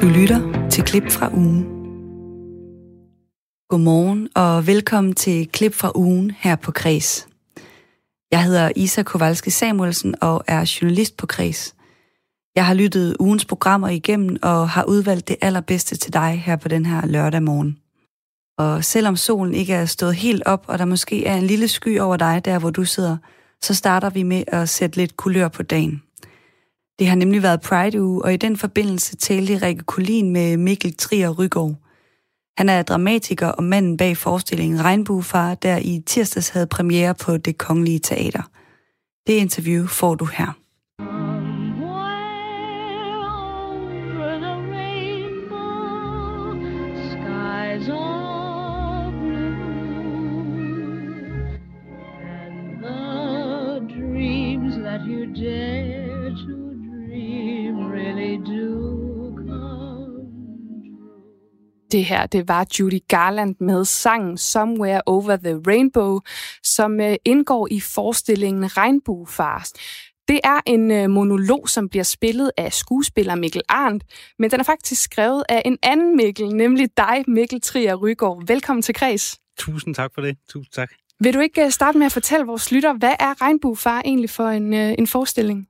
Du lytter til klip fra ugen. Godmorgen og velkommen til klip fra ugen her på Kres. Jeg hedder Isa Kowalski Samuelsen og er journalist på Kres. Jeg har lyttet ugens programmer igennem og har udvalgt det allerbedste til dig her på den her lørdag morgen. Og selvom solen ikke er stået helt op, og der måske er en lille sky over dig, der hvor du sidder, så starter vi med at sætte lidt kulør på dagen. Det har nemlig været Pride-uge, og i den forbindelse talte Rikke Kulin med Mikkel Trier Rygaard. Han er dramatiker og manden bag forestillingen Regnbuefar, der i tirsdags havde premiere på Det Kongelige Teater. Det interview får du her. Det her, det var Judy Garland med sangen Somewhere Over the Rainbow, som øh, indgår i forestillingen Regnbuefar. Det er en øh, monolog, som bliver spillet af skuespiller Mikkel Arndt, men den er faktisk skrevet af en anden Mikkel, nemlig dig, Mikkel Trier Rygaard. Velkommen til Kreds. Tusind tak for det. Tusind tak. Vil du ikke øh, starte med at fortælle vores lytter, hvad er Regnbuefar egentlig for en, en forestilling?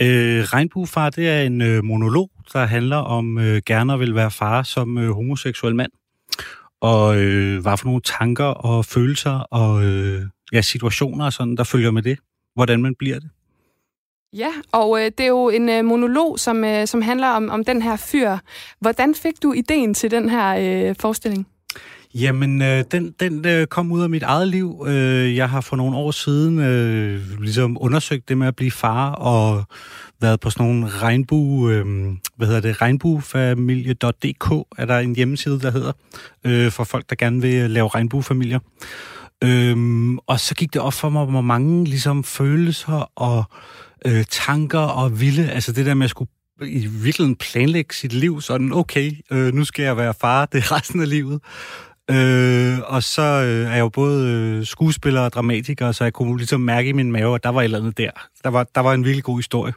Øh, Regnbuefar, det er en øh, monolog, der handler om øh, gerne at vil være far som øh, homoseksuel mand. Og øh, hvad for nogle tanker og følelser og øh, ja, situationer, sådan, der følger med det. Hvordan man bliver det. Ja, og øh, det er jo en øh, monolog, som, øh, som handler om, om den her fyr. Hvordan fik du ideen til den her øh, forestilling? Jamen, øh, den, den øh, kom ud af mit eget liv. Øh, jeg har for nogle år siden øh, ligesom undersøgt det med at blive far, og været på sådan nogle regnbue, øh, hvad hedder det, regnbuefamilie.dk er der en hjemmeside, der hedder, øh, for folk, der gerne vil lave regnbuefamilier. Øhm, og så gik det op for mig, hvor mange ligesom, følelser og øh, tanker og vilde, altså det der med at skulle i virkeligheden planlægge sit liv sådan, okay, øh, nu skal jeg være far, det resten af livet. Øh, og så øh, er jeg jo både øh, skuespiller og dramatiker, så jeg kunne ligesom mærke i min mave, at der var et eller andet der. Der var, der var en virkelig god historie.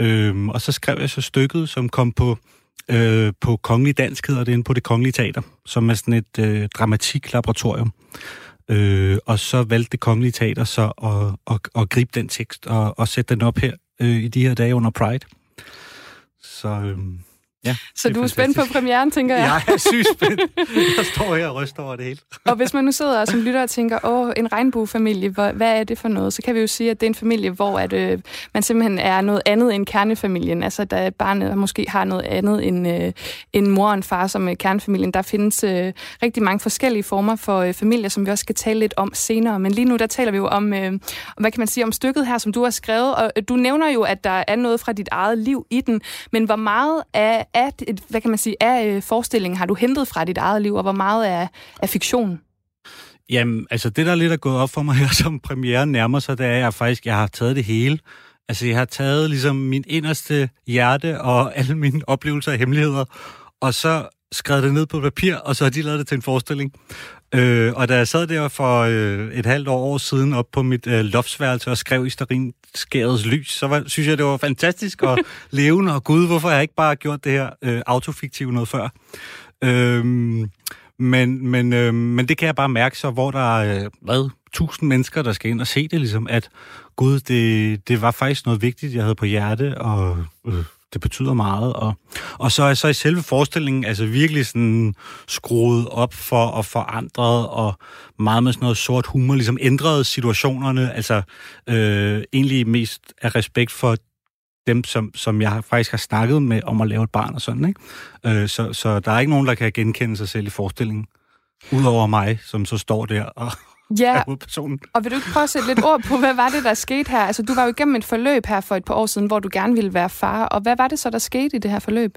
Øh, og så skrev jeg så stykket, som kom på, øh, på Kongelig Dansk, hedder det, inde på det Kongelige Teater, som er sådan et øh, dramatiklaboratorium. Øh, og så valgte det Kongelige Teater så at, at, at gribe den tekst og, og sætte den op her øh, i de her dage under Pride. Så... Øh, Ja, så du er spændt på premieren, tænker jeg? Ja, jeg er sygt spændt. Jeg står her og ryster over det hele. og hvis man nu sidder som lytter og tænker, åh, en regnbuefamilie, hvad er det for noget? Så kan vi jo sige, at det er en familie, hvor at, øh, man simpelthen er noget andet end kernefamilien. Altså, da barnet måske har noget andet end, øh, end mor og en far som øh, kernefamilien. Der findes øh, rigtig mange forskellige former for øh, familier, som vi også skal tale lidt om senere. Men lige nu, der taler vi jo om, øh, hvad kan man sige, om stykket her, som du har skrevet. Og øh, du nævner jo, at der er noget fra dit eget liv i den. Men hvor meget af af, hvad kan man sige, af øh, forestillingen har du hentet fra dit eget liv, og hvor meget er, er fiktion? Jamen, altså det, der lidt er gået op for mig her, som premieren nærmer sig, det er, at jeg faktisk jeg har taget det hele. Altså, jeg har taget ligesom min inderste hjerte og alle mine oplevelser og hemmeligheder, og så skrevet det ned på papir, og så har de lavet det til en forestilling. Øh, og da jeg sad der for øh, et halvt år, år siden op på mit øh, loftsværelse og skrev i skærets lys, så var, synes jeg, det var fantastisk og levende, og gud, hvorfor har jeg ikke bare gjort det her øh, autofiktive noget før? Øh, men, men, øh, men det kan jeg bare mærke så, hvor der er, øh, hvad, tusind mennesker, der skal ind og se det, ligesom, at gud, det, det var faktisk noget vigtigt, jeg havde på hjerte, og øh, det betyder meget. Og, og så er så i selve forestillingen altså virkelig sådan skruet op for og forandret, og meget med sådan noget sort humor, ligesom ændrede situationerne, altså øh, egentlig mest af respekt for dem, som, som jeg faktisk har snakket med om at lave et barn og sådan, ikke? Øh, så, så der er ikke nogen, der kan genkende sig selv i forestillingen, udover mig, som så står der og, Ja, og vil du ikke prøve at sætte lidt ord på, hvad var det, der skete her? Altså, du var jo igennem et forløb her for et par år siden, hvor du gerne ville være far, og hvad var det så, der skete i det her forløb?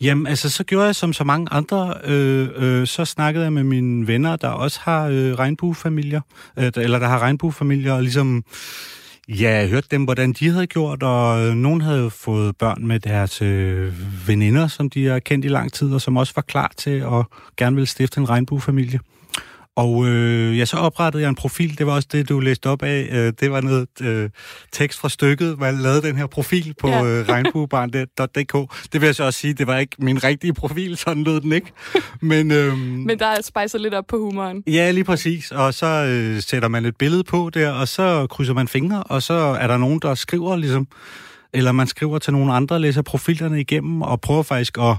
Jamen, altså, så gjorde jeg som så mange andre, øh, øh, så snakkede jeg med mine venner, der også har øh, regnbuefamilier, øh, eller der har regnbuefamilier, og ligesom, ja, jeg hørte dem, hvordan de havde gjort, og øh, nogen havde fået børn med deres øh, veninder, som de har kendt i lang tid, og som også var klar til at gerne ville stifte en regnbuefamilie. Og øh, ja, så oprettede jeg en profil. Det var også det, du læste op af. Øh, det var noget øh, tekst fra stykket, hvor jeg lavede den her profil på ja. øh, regnbuebarn.dk. Det vil jeg så også sige, det var ikke min rigtige profil, sådan lød den ikke. Men, øh, Men der er spejset lidt op på humoren. Ja, lige præcis. Og så øh, sætter man et billede på der, og så krydser man fingre, og så er der nogen, der skriver ligesom, eller man skriver til nogle andre, læser profilerne igennem, og prøver faktisk at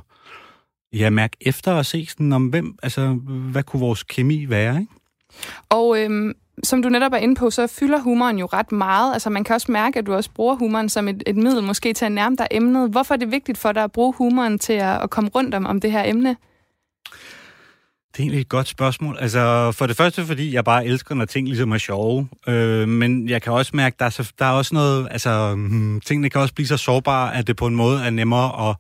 ja, mærke efter og se sådan, om hvem, altså, hvad kunne vores kemi være, ikke? Og øhm, som du netop er inde på, så fylder humoren jo ret meget. Altså man kan også mærke, at du også bruger humoren som et, et middel måske til at nærme dig emnet. Hvorfor er det vigtigt for dig at bruge humoren til at, at komme rundt om, om det her emne? Det er egentlig et godt spørgsmål. Altså, for det første, fordi jeg bare elsker, når ting ligesom er sjove. Øh, men jeg kan også mærke, at der er, så, der er også noget... Altså, hmm, tingene kan også blive så sårbare, at det på en måde er nemmere at,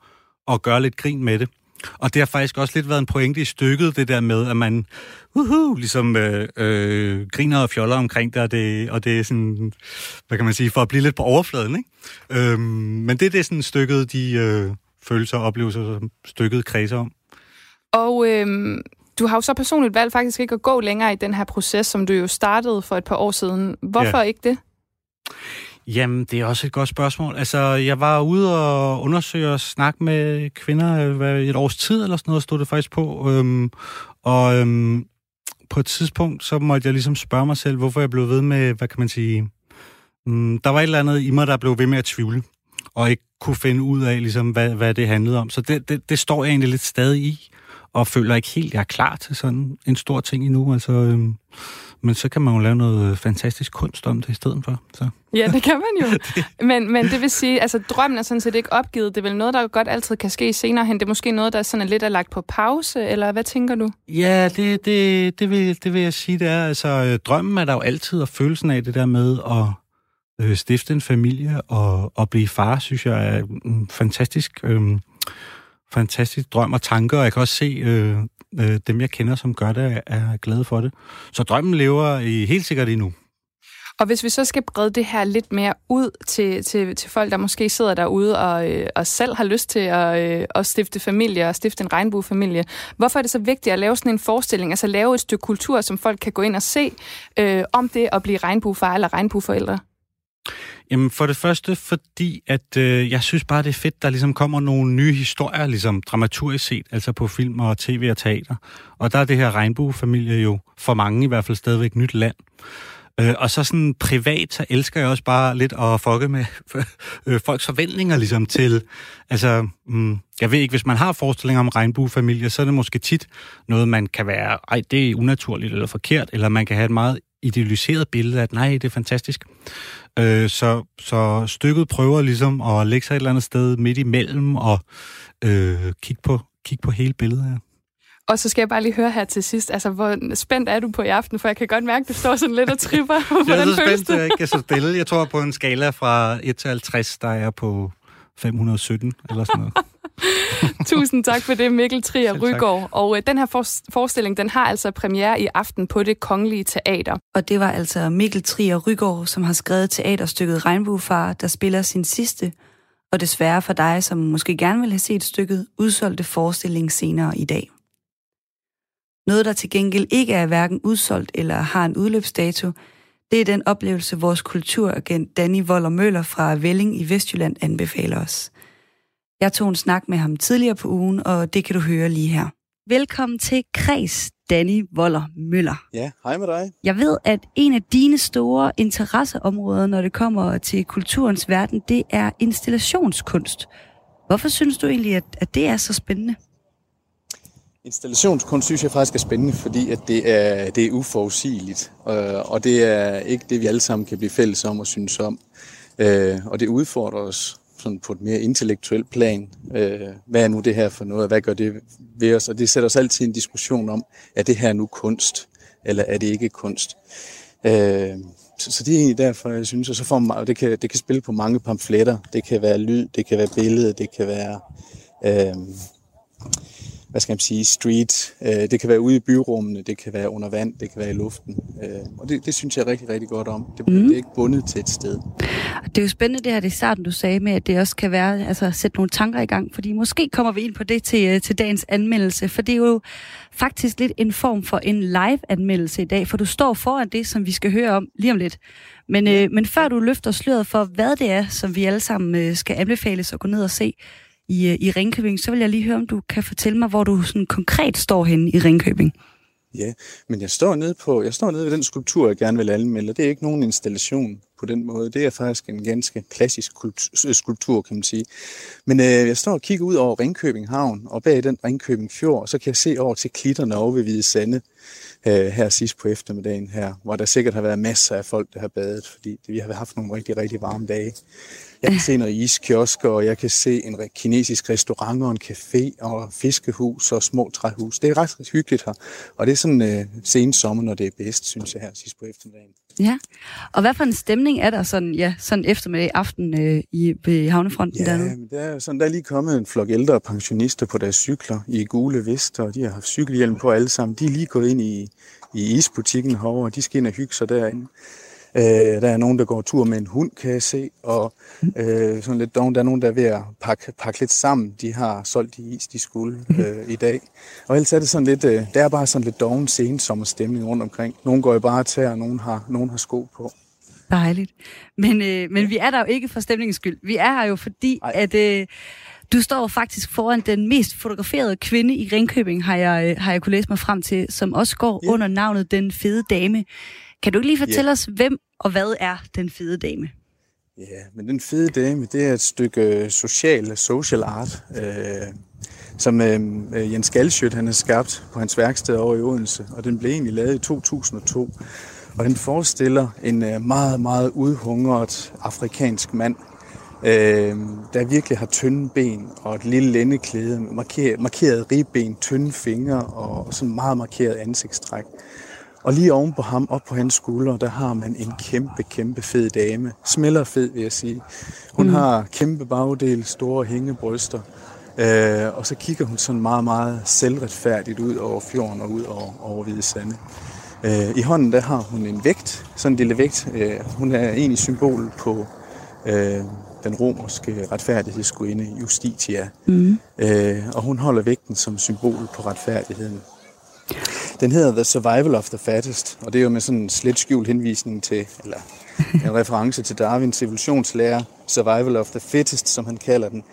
at gøre lidt grin med det. Og det har faktisk også lidt været en pointe i stykket, det der med, at man uhuh, ligesom øh, øh, griner og fjoller omkring det og, det, og det er sådan, hvad kan man sige, for at blive lidt på overfladen, ikke? Øhm, men det er det sådan stykket, de øh, følelser og oplevelser, som stykket kredser om. Og øhm, du har jo så personligt valgt faktisk ikke at gå længere i den her proces, som du jo startede for et par år siden. Hvorfor ja. ikke det? Jamen, det er også et godt spørgsmål. Altså, jeg var ude og undersøge og snakke med kvinder øh, hvad, et års tid, eller sådan noget, stod det faktisk på. Øhm, og øhm, på et tidspunkt, så måtte jeg ligesom spørge mig selv, hvorfor jeg blev ved med, hvad kan man sige... Um, der var et eller andet i mig, der blev ved med at tvivle, og ikke kunne finde ud af, ligesom, hvad, hvad det handlede om. Så det, det, det står jeg egentlig lidt stadig i, og føler ikke helt, jeg er klar til sådan en stor ting endnu. Altså, øhm, men så kan man jo lave noget fantastisk kunst om det i stedet for. Så. Ja, det kan man jo. Men, men det vil sige, altså drømmen er sådan set ikke opgivet. Det er vel noget, der godt altid kan ske senere hen. Det er måske noget, der sådan er lidt er lagt på pause, eller hvad tænker du? Ja, det, det, det, vil, det vil jeg sige, det er. Altså, øh, drømmen er der jo altid, og følelsen af det der med at øh, stifte en familie og, og blive far, synes jeg er en fantastisk, øh, fantastisk drøm og tanker. Og jeg kan også se øh, øh, dem, jeg kender, som gør det, er glade for det. Så drømmen lever i helt sikkert endnu. Og hvis vi så skal brede det her lidt mere ud til, til, til folk, der måske sidder derude og, øh, og selv har lyst til at, øh, at stifte familie og stifte en regnbuefamilie, hvorfor er det så vigtigt at lave sådan en forestilling, altså lave et stykke kultur, som folk kan gå ind og se, øh, om det at blive regnbuefar eller regnbueforældre? Jamen for det første, fordi at øh, jeg synes bare, det er fedt, der ligesom kommer nogle nye historier, ligesom dramaturgisk set, altså på film og tv og teater. Og der er det her regnbuefamilie jo for mange i hvert fald stadigvæk nyt land. Øh, og så sådan privat, så elsker jeg også bare lidt at fucke med øh, folks forventninger ligesom til, altså, mm, jeg ved ikke, hvis man har forestillinger om regnbuefamilier, så er det måske tit noget, man kan være, ej, det er unaturligt eller forkert, eller man kan have et meget idealiseret billede af, at nej, det er fantastisk. Øh, så, så stykket prøver ligesom at lægge sig et eller andet sted midt imellem og øh, kigge, på, kigge på hele billedet her. Og så skal jeg bare lige høre her til sidst, altså hvor spændt er du på i aften, for jeg kan godt mærke, at du står sådan lidt og tripper. jeg er så spændt, jeg ikke kan så stille. Jeg tror på en skala fra 1 til 50, der er på 517 eller sådan noget. Tusind tak for det, Mikkel Trier Rygaard. Og øh, den her for- forestilling, den har altså premiere i aften på det Kongelige Teater. Og det var altså Mikkel Trier Rygaard, som har skrevet teaterstykket Regnbuefar, der spiller sin sidste, og desværre for dig, som måske gerne vil have set stykket, udsolgte forestilling senere i dag. Noget, der til gengæld ikke er hverken udsolgt eller har en udløbsdato, det er den oplevelse, vores kulturagent Danny Voller Møller fra Velling i Vestjylland anbefaler os. Jeg tog en snak med ham tidligere på ugen, og det kan du høre lige her. Velkommen til Kreds, Danny Voller Møller. Ja, hej med dig. Jeg ved, at en af dine store interesseområder, når det kommer til kulturens verden, det er installationskunst. Hvorfor synes du egentlig, at, at det er så spændende? Installationskunst synes jeg faktisk er spændende, fordi at det, er, det er uforudsigeligt, øh, og det er ikke det, vi alle sammen kan blive fælles om og synes om. Øh, og det udfordrer os sådan på et mere intellektuelt plan. Øh, hvad er nu det her for noget, hvad gør det ved os? Og det sætter os altid en diskussion om, er det her nu kunst, eller er det ikke kunst? Øh, så, så det er egentlig derfor, jeg synes, og så får man, det, kan, det kan spille på mange pamfletter. Det kan være lyd, det kan være billede, det kan være... Øh, hvad skal man sige, street. Øh, det kan være ude i byrummene, det kan være under vand, det kan være i luften. Øh, og det, det synes jeg rigtig, rigtig godt om. Det, mm. det er ikke bundet til et sted. Det er jo spændende det her, det i starten, du sagde med, at det også kan være, altså sætte nogle tanker i gang, fordi måske kommer vi ind på det til, øh, til dagens anmeldelse, for det er jo faktisk lidt en form for en live-anmeldelse i dag, for du står foran det, som vi skal høre om lige om lidt. Men, øh, men før du løfter sløret for, hvad det er, som vi alle sammen øh, skal anbefales at gå ned og se, i, øh, i Ringkøbing, så vil jeg lige høre, om du kan fortælle mig, hvor du sådan konkret står henne i Ringkøbing. Ja, men jeg står nede på, jeg står nede ved den skulptur, jeg gerne vil anmelde. Det er ikke nogen installation på den måde. Det er faktisk en ganske klassisk øh, skulptur, kan man sige. Men øh, jeg står og kigger ud over Ringkøbing Havn, og bag den Ringkøbing Fjord, så kan jeg se over til klitterne over ved Hvide Sande øh, her sidst på eftermiddagen her, hvor der sikkert har været masser af folk, der har badet, fordi vi har haft nogle rigtig, rigtig varme dage. Jeg kan se noget iskiosker, og jeg kan se en kinesisk restaurant og en café og fiskehus og små træhus. Det er ret hyggeligt her. Og det er sådan øh, sen sommer, når det er bedst, synes jeg her sidst på eftermiddagen. Ja, og hvad for en stemning er der sådan, ja, sådan eftermiddag aften øh, i, ved havnefronten ja, dernede? Der er, sådan, der er lige kommet en flok ældre pensionister på deres cykler i gule vester, og de har haft cykelhjelm på alle sammen. De er lige gået ind i, i isbutikken herovre, og de skal ind og hygge sig derinde. Øh, der er nogen, der går tur med en hund, kan jeg se, og øh, sådan lidt. Der er nogen, der er ved at pakke, pakke lidt sammen. De har solgt de is, de skulle øh, i dag. Og ellers er det sådan lidt, øh, der er bare sådan lidt doven stemning rundt omkring. Nogen går i bare tæer, og nogen har, nogen har sko på. Dejligt. Men, øh, men vi er der jo ikke for stemningens skyld. Vi er her jo fordi, Ej. at... Øh, du står faktisk foran den mest fotograferede kvinde i Ringkøbing, har jeg, har jeg kunne læse mig frem til, som også går yeah. under navnet Den Fede Dame. Kan du ikke lige fortælle yeah. os, hvem og hvad er Den Fede Dame? Ja, men Den Fede Dame, det er et stykke øh, social, social art, øh, som øh, Jens Galschødt, han har skabt på hans værksted over i Odense, og den blev egentlig lavet i 2002. Og den forestiller en øh, meget, meget udhungret afrikansk mand, øh, der virkelig har tynde ben og et lille lændeklæde, markeret, markeret ribben, tynde fingre og sådan meget markeret ansigtstræk. Og lige oven på ham, op på hans skuldre, der har man en kæmpe, kæmpe fed dame. Smelter fed, vil jeg sige. Hun mm. har kæmpe bagdel, store hængebryster. Øh, og så kigger hun sådan meget, meget selvretfærdigt ud over fjorden og ud over, over Hvide Sande. Øh, I hånden der har hun en vægt, sådan en lille vægt. Øh, hun er egentlig symbol på øh, den romerske retfærdighedsgudinde Justitia. Mm. Øh, og hun holder vægten som symbol på retfærdigheden. Den hedder The Survival of the Fattest, og det er jo med sådan en slet skjult henvisning til, eller en reference til Darwins evolutionslære, Survival of the Fittest, som han kalder den.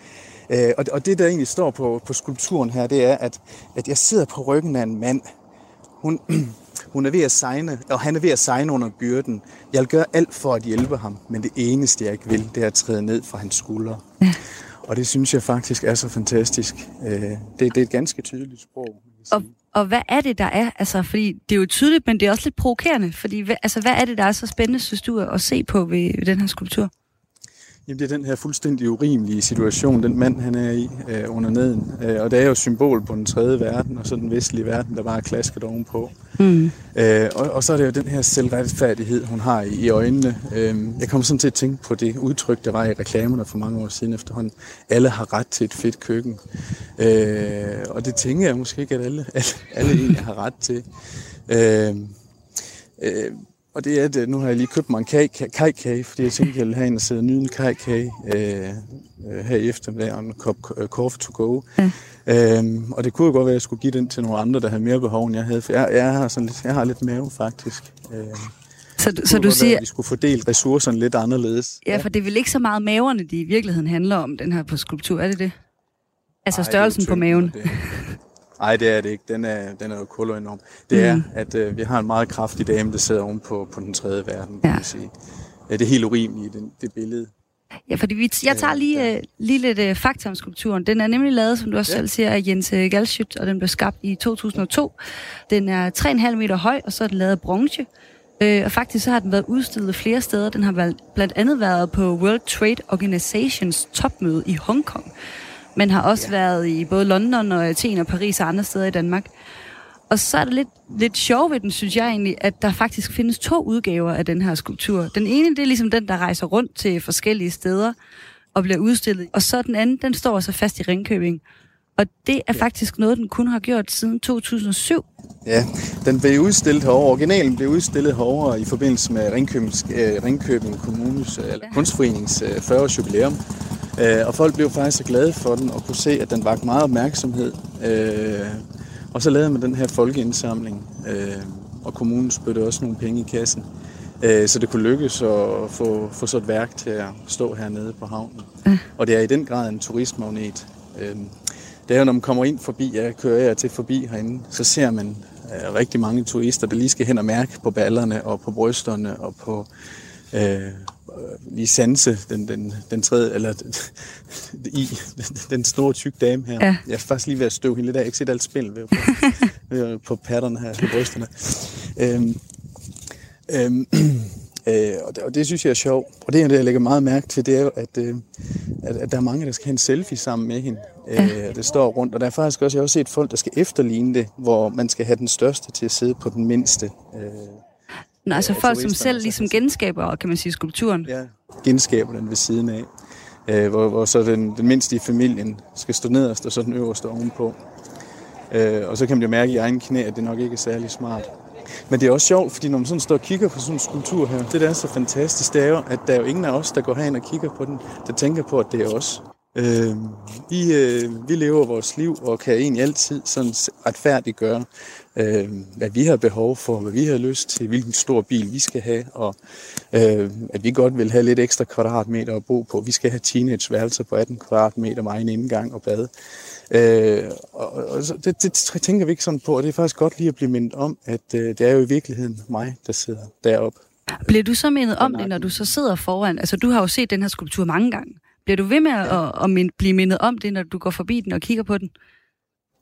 Øh, og, og det, der egentlig står på, på skulpturen her, det er, at, at jeg sidder på ryggen af en mand. Hun, hun er ved at signe, og han er ved at signe under byrden. Jeg vil gøre alt for at hjælpe ham, men det eneste, jeg ikke vil, det er at træde ned fra hans skuldre. Ja. Og det synes jeg faktisk er så fantastisk. Øh, det, det er et ganske tydeligt sprog. Og, og hvad er det, der er? Altså, fordi det er jo tydeligt, men det er også lidt provokerende. Fordi, altså, hvad er det, der er så spændende, synes du, at se på ved, ved den her skulptur? Jamen, det er den her fuldstændig urimelige situation, den mand han er i øh, under neden. Øh, og det er jo symbol på den tredje verden, og så den vestlige verden, der bare er klasket ovenpå. Mm. Øh, og, og så er det jo den her selvretfærdighed, hun har i, i øjnene. Øh, jeg kommer sådan til at tænke på det udtryk, der var i reklamerne for mange år siden efterhånden. Alle har ret til et fedt køkken. Øh, og det tænker jeg måske ikke, at alle, alle, alle egentlig har ret til. Øh, øh, og det er, at øh, nu har jeg lige købt mig en kajkage, fordi jeg tænkte, at jeg ville have en at sidde og nyde en kajkage øh, øh, her i eftermiddag, og en kop øh, coffee to go. Ja. Øhm, og det kunne jo godt være, at jeg skulle give den til nogle andre, der havde mere behov, end jeg havde. For jeg, jeg, har, sådan lidt, jeg har lidt mave, faktisk. Øh, så, så du siger... Være, at vi skulle fordele ressourcerne lidt anderledes. Ja, for det er vel ikke så meget maverne, de i virkeligheden handler om, den her på skulptur, er det det? Altså Ej, størrelsen det på maven. Det. Nej, det er det ikke. Den er, den er jo kolo enorm. Det er, mm. at øh, vi har en meget kraftig dame, der sidder oven på, på den tredje verden, ja. kan man sige. Ja, det er helt urimeligt, det, det billede. Ja, fordi vi, jeg tager lige, uh, lige lidt uh, fakta om skulpturen. Den er nemlig lavet, som du også ja. selv siger, af Jens Galschütt, og den blev skabt i 2002. Den er 3,5 meter høj, og så er den lavet af bronze. Uh, og faktisk så har den været udstillet flere steder. Den har blandt andet været på World Trade Organizations topmøde i Hongkong men har også ja. været i både London og Athen og Paris og andre steder i Danmark. Og så er det lidt, lidt sjovt ved den, synes jeg egentlig, at der faktisk findes to udgaver af den her skulptur. Den ene, det er ligesom den, der rejser rundt til forskellige steder og bliver udstillet. Og så den anden, den står så fast i Ringkøbing. Og det er faktisk noget, den kun har gjort siden 2007. Ja, den blev udstillet herovre. Originalen blev udstillet herovre i forbindelse med Ringkøbing, øh, Ringkøbing Kommunes eller Kunstforenings 40-års jubilæum. Og folk blev faktisk så glade for den og kunne se, at den vagt meget opmærksomhed. Og så lavede man den her folkeindsamling, og kommunen spyttede også nogle penge i kassen. Øh, så det kunne lykkes at få, få så et værk til at stå hernede på havnen. Ja. Og det er i den grad en turistmagnet. Øhm, det er jo, når man kommer ind forbi, jeg kører jeg til forbi herinde, så ser man øh, rigtig mange turister, der lige skal hen og mærke på ballerne og på brysterne og på øh, lige sanse den, den, den tredje, eller i den store tyk dame her. Ja. Jeg er faktisk lige ved at støve hende lidt af. Jeg ikke set alt spil ved, på, ved, på patterne her på brysterne. Øhm, Øhm, øh, og, det, og det synes jeg er sjovt. Og det, jeg lægger meget mærke til, det er jo, at, øh, at, at der er mange, der skal have en selfie sammen med hende. Ja. Øh, det står rundt. Og der er faktisk også, jeg har også set folk, der skal efterligne det, hvor man skal have den største til at sidde på den mindste. Øh, Nå, altså folk, som selv ligesom genskaber, kan man sige, skulpturen. Ja, genskaber den ved siden af. Øh, hvor, hvor så den, den mindste i familien skal stå nederst, og så den øverste ovenpå. Øh, og så kan man jo mærke i egen knæ, at det nok ikke er særlig smart. Men det er også sjovt, fordi når man sådan står og kigger på sådan en skulptur her, det der er så fantastisk, det er jo, at der er jo ingen af os, der går herind og kigger på den, der tænker på, at det er os. Øh, vi, øh, vi lever vores liv og kan egentlig altid sådan retfærdigt gøre, øh, hvad vi har behov for, hvad vi har lyst til, hvilken stor bil vi skal have, og øh, at vi godt vil have lidt ekstra kvadratmeter at bo på. Vi skal have teenageværelser på 18 kvadratmeter med egen indgang og bad. Øh, og, og det, det tænker vi ikke sådan på, og det er faktisk godt lige at blive mindet om, at øh, det er jo i virkeligheden mig, der sidder deroppe. Bliver du så mindet om det, når du så sidder foran? Altså, du har jo set den her skulptur mange gange. Bliver du ved med at, at, at blive mindet om det, når du går forbi den og kigger på den?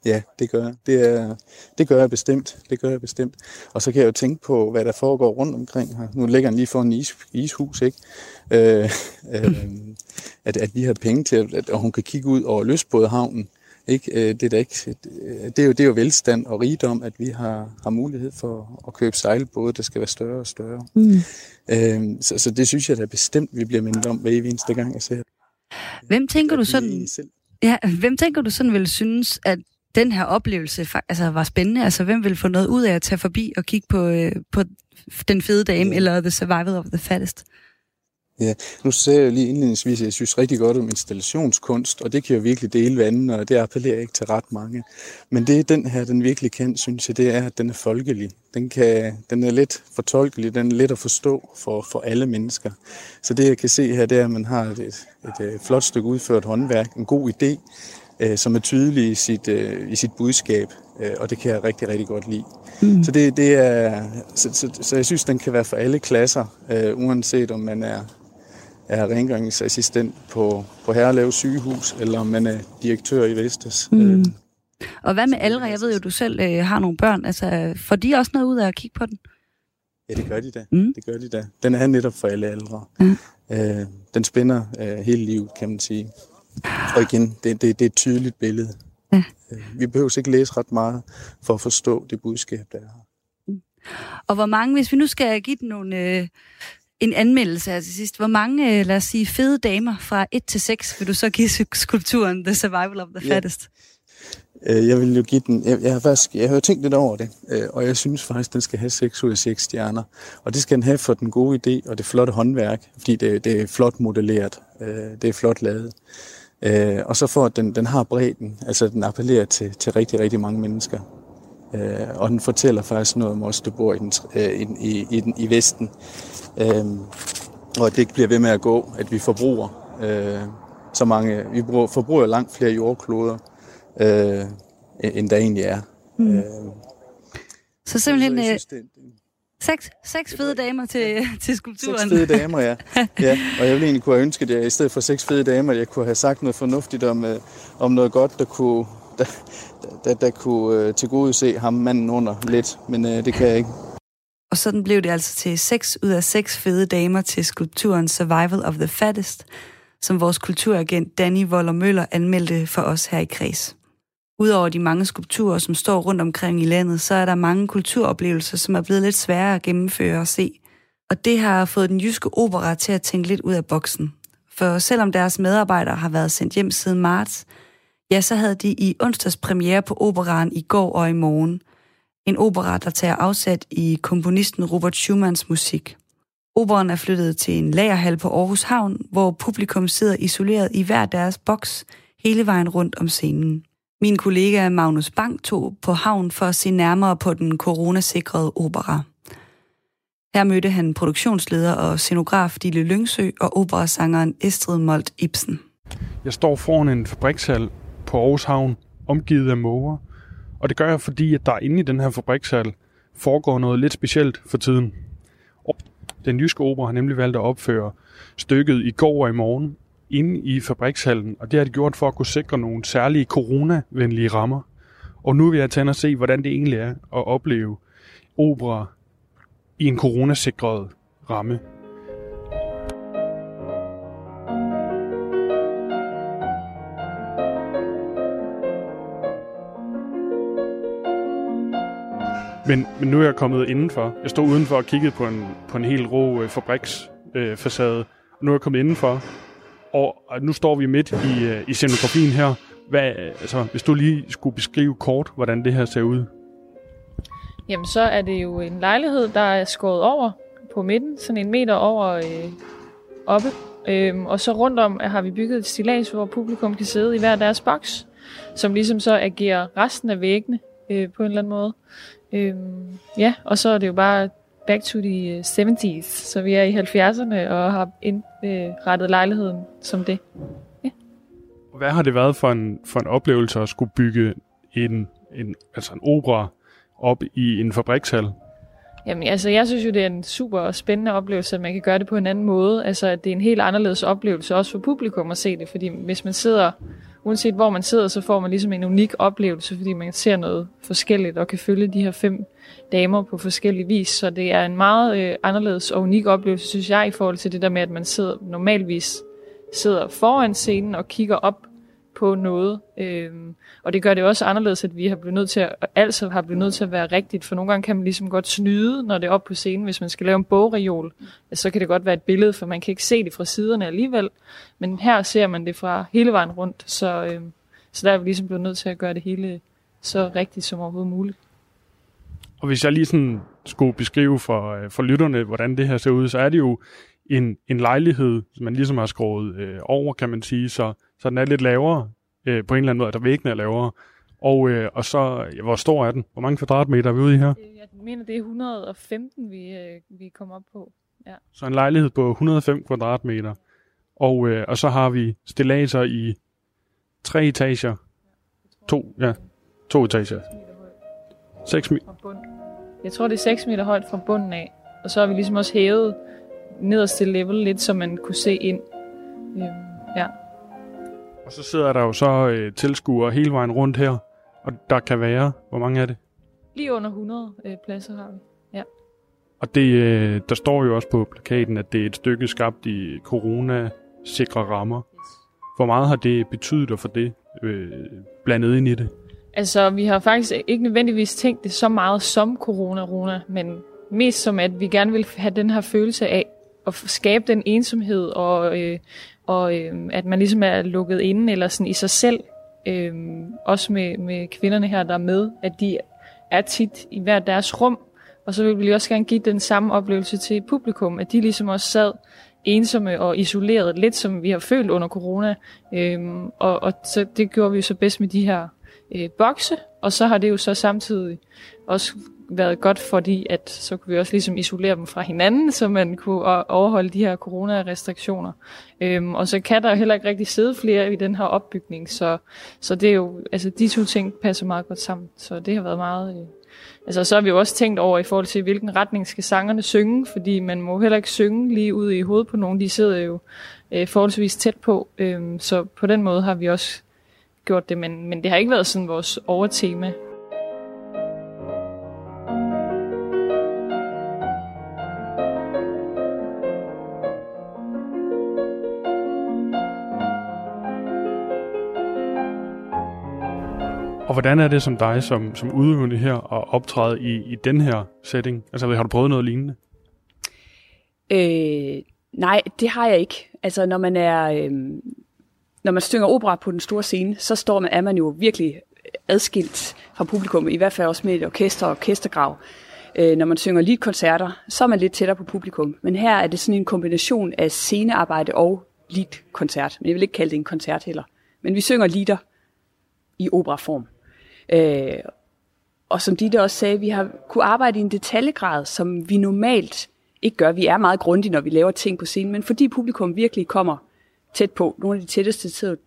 Ja, det gør jeg. Det, er, det gør jeg bestemt. Det gør jeg bestemt. Og så kan jeg jo tænke på, hvad der foregår rundt omkring her. Nu ligger han lige for en is, ishus, ikke? Øh, øh, at, at vi har penge til, at, at hun kan kigge ud over løsbådehavnen. Ikke? Øh, det, er da ikke, det, er jo, det er jo velstand og rigdom, at vi har, har mulighed for at købe sejlbåde, der skal være større og større. Mm. Øhm, så, så det synes jeg da bestemt, vi bliver mindet om hver eneste gang, jeg ser Hvem tænker du sådan, ja, hvem tænker du sådan vil synes, at den her oplevelse altså, var spændende? Altså, hvem vil få noget ud af at tage forbi og kigge på, øh, på den fede dame, ja. eller The Survival of the Fattest? Ja, nu sagde jeg lige indledningsvis, at jeg synes rigtig godt om installationskunst, og det kan jo virkelig dele vandene, og det appellerer ikke til ret mange. Men det den her, den virkelig kan, synes jeg, det er, at den er folkelig. Den, kan, den er let fortolkelig, den er let at forstå for, for alle mennesker. Så det jeg kan se her, det er, at man har et, et, et, et flot stykke udført håndværk, en god idé, øh, som er tydelig i sit, øh, i sit budskab, øh, og det kan jeg rigtig, rigtig godt lide. Mm. Så, det, det er, så, så, så jeg synes, den kan være for alle klasser, øh, uanset om man er er rengøringsassistent på, på Herlev sygehus, eller om man er direktør i Vestas. Mm. Øh. Og hvad med aldre? Jeg ved jo, du selv øh, har nogle børn. Altså, får de også noget ud af at kigge på den? Ja, det gør de da. Mm. Det gør de da. Den er netop for alle aldre. Mm. Øh, den spænder øh, hele livet, kan man sige. Og igen, det, det, det er et tydeligt billede. Ja. Øh, vi behøver ikke læse ret meget for at forstå det budskab, der er her. Mm. Og hvor mange, hvis vi nu skal give den nogle, øh, en anmeldelse her til sidst. Hvor mange, øh, lad os sige, fede damer fra 1 til 6 vil du så give skulpturen The Survival of the Fattest? Ja. Øh, jeg vil jo give den, jeg, jeg, har faktisk, jeg har tænkt lidt over det, øh, og jeg synes faktisk, den skal have 6 ud af 6 stjerner. Og det skal den have for den gode idé og det flotte håndværk, fordi det, det er flot modelleret, det er flot lavet. Og så for at den, den har bredden, altså den appellerer til, til rigtig, rigtig mange mennesker. Og den fortæller faktisk noget om os, der bor i, den, i, i, den, i Vesten. Øhm, og at det ikke bliver ved med at gå, at vi forbruger øh, så mange, vi bruger, forbruger langt flere jordkloder, øh, end der egentlig er. Mm. Øh, så simpelthen så synes, det, seks, seks fede damer til, til skulpturen. Seks fede damer, ja. ja. Og jeg ville egentlig kunne have ønsket, at jeg i stedet for seks fede damer, jeg kunne have sagt noget fornuftigt om, øh, om noget godt, der kunne, der, der, der kunne øh, tilgodese ham manden under lidt, men øh, det kan jeg ikke. Og sådan blev det altså til 6 ud af 6 fede damer til skulpturen Survival of the Fattest, som vores kulturagent Danny Voller Møller anmeldte for os her i Kreds. Udover de mange skulpturer, som står rundt omkring i landet, så er der mange kulturoplevelser, som er blevet lidt sværere at gennemføre og se. Og det har fået den jyske opera til at tænke lidt ud af boksen. For selvom deres medarbejdere har været sendt hjem siden marts, Ja, så havde de i onsdags premiere på operan i går og i morgen. En opera, der tager afsat i komponisten Robert Schumanns musik. Operen er flyttet til en lagerhal på Aarhus Havn, hvor publikum sidder isoleret i hver deres boks hele vejen rundt om scenen. Min kollega Magnus Bang tog på havn for at se nærmere på den coronasikrede opera. Her mødte han produktionsleder og scenograf Dille Lyngsø og operasangeren Estrid Molt Ibsen. Jeg står foran en fabrikshal på Aarhus Havn, omgivet af måger. Og det gør jeg, fordi at der inde i den her fabrikshal foregår noget lidt specielt for tiden. Den jyske opera har nemlig valgt at opføre stykket i går og i morgen inde i fabrikshallen, og det har de gjort for at kunne sikre nogle særlige coronavenlige rammer. Og nu vil jeg tage og se, hvordan det egentlig er at opleve opera i en coronasikret ramme. Men, men nu er jeg kommet indenfor. Jeg stod udenfor og kiggede på en, på en helt rå øh, fabriksfacade. Øh, nu er jeg kommet indenfor, og, og nu står vi midt i, øh, i scenografien her. Hvad, altså, hvis du lige skulle beskrive kort, hvordan det her ser ud. Jamen, så er det jo en lejlighed, der er skåret over på midten, sådan en meter over øh, oppe. Øhm, og så rundt om øh, har vi bygget et stilas, hvor publikum kan sidde i hver deres boks, som ligesom så agerer resten af væggene øh, på en eller anden måde. Øhm, ja, og så er det jo bare back to the 70s, så vi er i 70'erne og har indrettet lejligheden som det. Ja. Hvad har det været for en, for en oplevelse at skulle bygge en, en, altså en opera op i en fabrikshal? Jamen, altså, jeg synes jo, det er en super spændende oplevelse, at man kan gøre det på en anden måde. Altså, at det er en helt anderledes oplevelse, også for publikum at se det. Fordi hvis man sidder, uanset hvor man sidder, så får man ligesom en unik oplevelse, fordi man ser noget forskelligt og kan følge de her fem damer på forskellige vis. Så det er en meget øh, anderledes og unik oplevelse, synes jeg, i forhold til det der med, at man sidder normalvis sidder foran scenen og kigger op på noget. Øhm, og det gør det også anderledes, at vi har blevet nødt til at, altså har blevet nødt til at være rigtigt, for nogle gange kan man ligesom godt snyde, når det er op på scenen. Hvis man skal lave en bogreol, altså, så kan det godt være et billede, for man kan ikke se det fra siderne alligevel. Men her ser man det fra hele vejen rundt, så, øhm, så der er vi ligesom blevet nødt til at gøre det hele så rigtigt som overhovedet muligt. Og hvis jeg lige sådan skulle beskrive for, øh, for lytterne, hvordan det her ser ud, så er det jo en, en lejlighed, som man ligesom har skåret øh, over, kan man sige, så, så den er lidt lavere øh, på en eller anden måde, der væggene er lavere. Og, øh, og så, ja, hvor stor er den? Hvor mange kvadratmeter er vi ude i her? Øh, jeg mener, det er 115, vi, øh, vi kommer op på. Ja. Så en lejlighed på 105 kvadratmeter. Og, øh, og så har vi stillager i tre etager. To, ja, to etager. 6 meter. Jeg tror, det er 6 meter højt fra bunden af. Og så har vi ligesom også hævet nederste level lidt, så man kunne se ind. Øhm, ja. Og så sidder der jo så øh, tilskuere hele vejen rundt her, og der kan være, hvor mange er det? Lige under 100 øh, pladser har vi, ja. Og det, øh, der står jo også på plakaten, at det er et stykke skabt i corona-sikre rammer. Hvor meget har det betydet for det øh, blandet ind i det? Altså, vi har faktisk ikke nødvendigvis tænkt det så meget som corona-rona, men mest som, at vi gerne vil have den her følelse af at skabe den ensomhed, og, øh, og øh, at man ligesom er lukket inde eller sådan i sig selv. Øh, også med, med kvinderne her, der er med, at de er tit i hver deres rum, og så vil vi også gerne give den samme oplevelse til publikum, at de ligesom også sad ensomme og isoleret, lidt som vi har følt under corona. Øhm, og, og så det gjorde vi jo så bedst med de her øh, bokse, og så har det jo så samtidig også været godt, fordi at så kunne vi også ligesom isolere dem fra hinanden, så man kunne overholde de her coronarestriktioner. Øhm, og så kan der jo heller ikke rigtig sidde flere i den her opbygning, så, så det er jo, altså de to ting passer meget godt sammen, så det har været meget... Øh, altså så har vi jo også tænkt over i forhold til, hvilken retning skal sangerne synge, fordi man må heller ikke synge lige ud i hovedet på nogen, de sidder jo øh, forholdsvis tæt på, øh, så på den måde har vi også gjort det, men, men det har ikke været sådan vores overtema. Hvordan er det som dig, som, som udøvende her, at optræde i, i den her setting? Altså, har du prøvet noget lignende? Øh, nej, det har jeg ikke. Altså, når man er... Øh, når man synger opera på den store scene, så står man, er man jo virkelig adskilt fra publikum, i hvert fald også med et orkester og orkestergrav. Øh, når man synger leadkoncerter, så er man lidt tættere på publikum. Men her er det sådan en kombination af scenearbejde og leadkoncert. Men jeg vil ikke kalde det en koncert heller. Men vi synger lieder i operaform. Øh, og som de der også sagde, vi har kunne arbejde i en detaljegrad, som vi normalt ikke gør. Vi er meget grundige, når vi laver ting på scenen, men fordi publikum virkelig kommer tæt på, nogle af de tætteste til,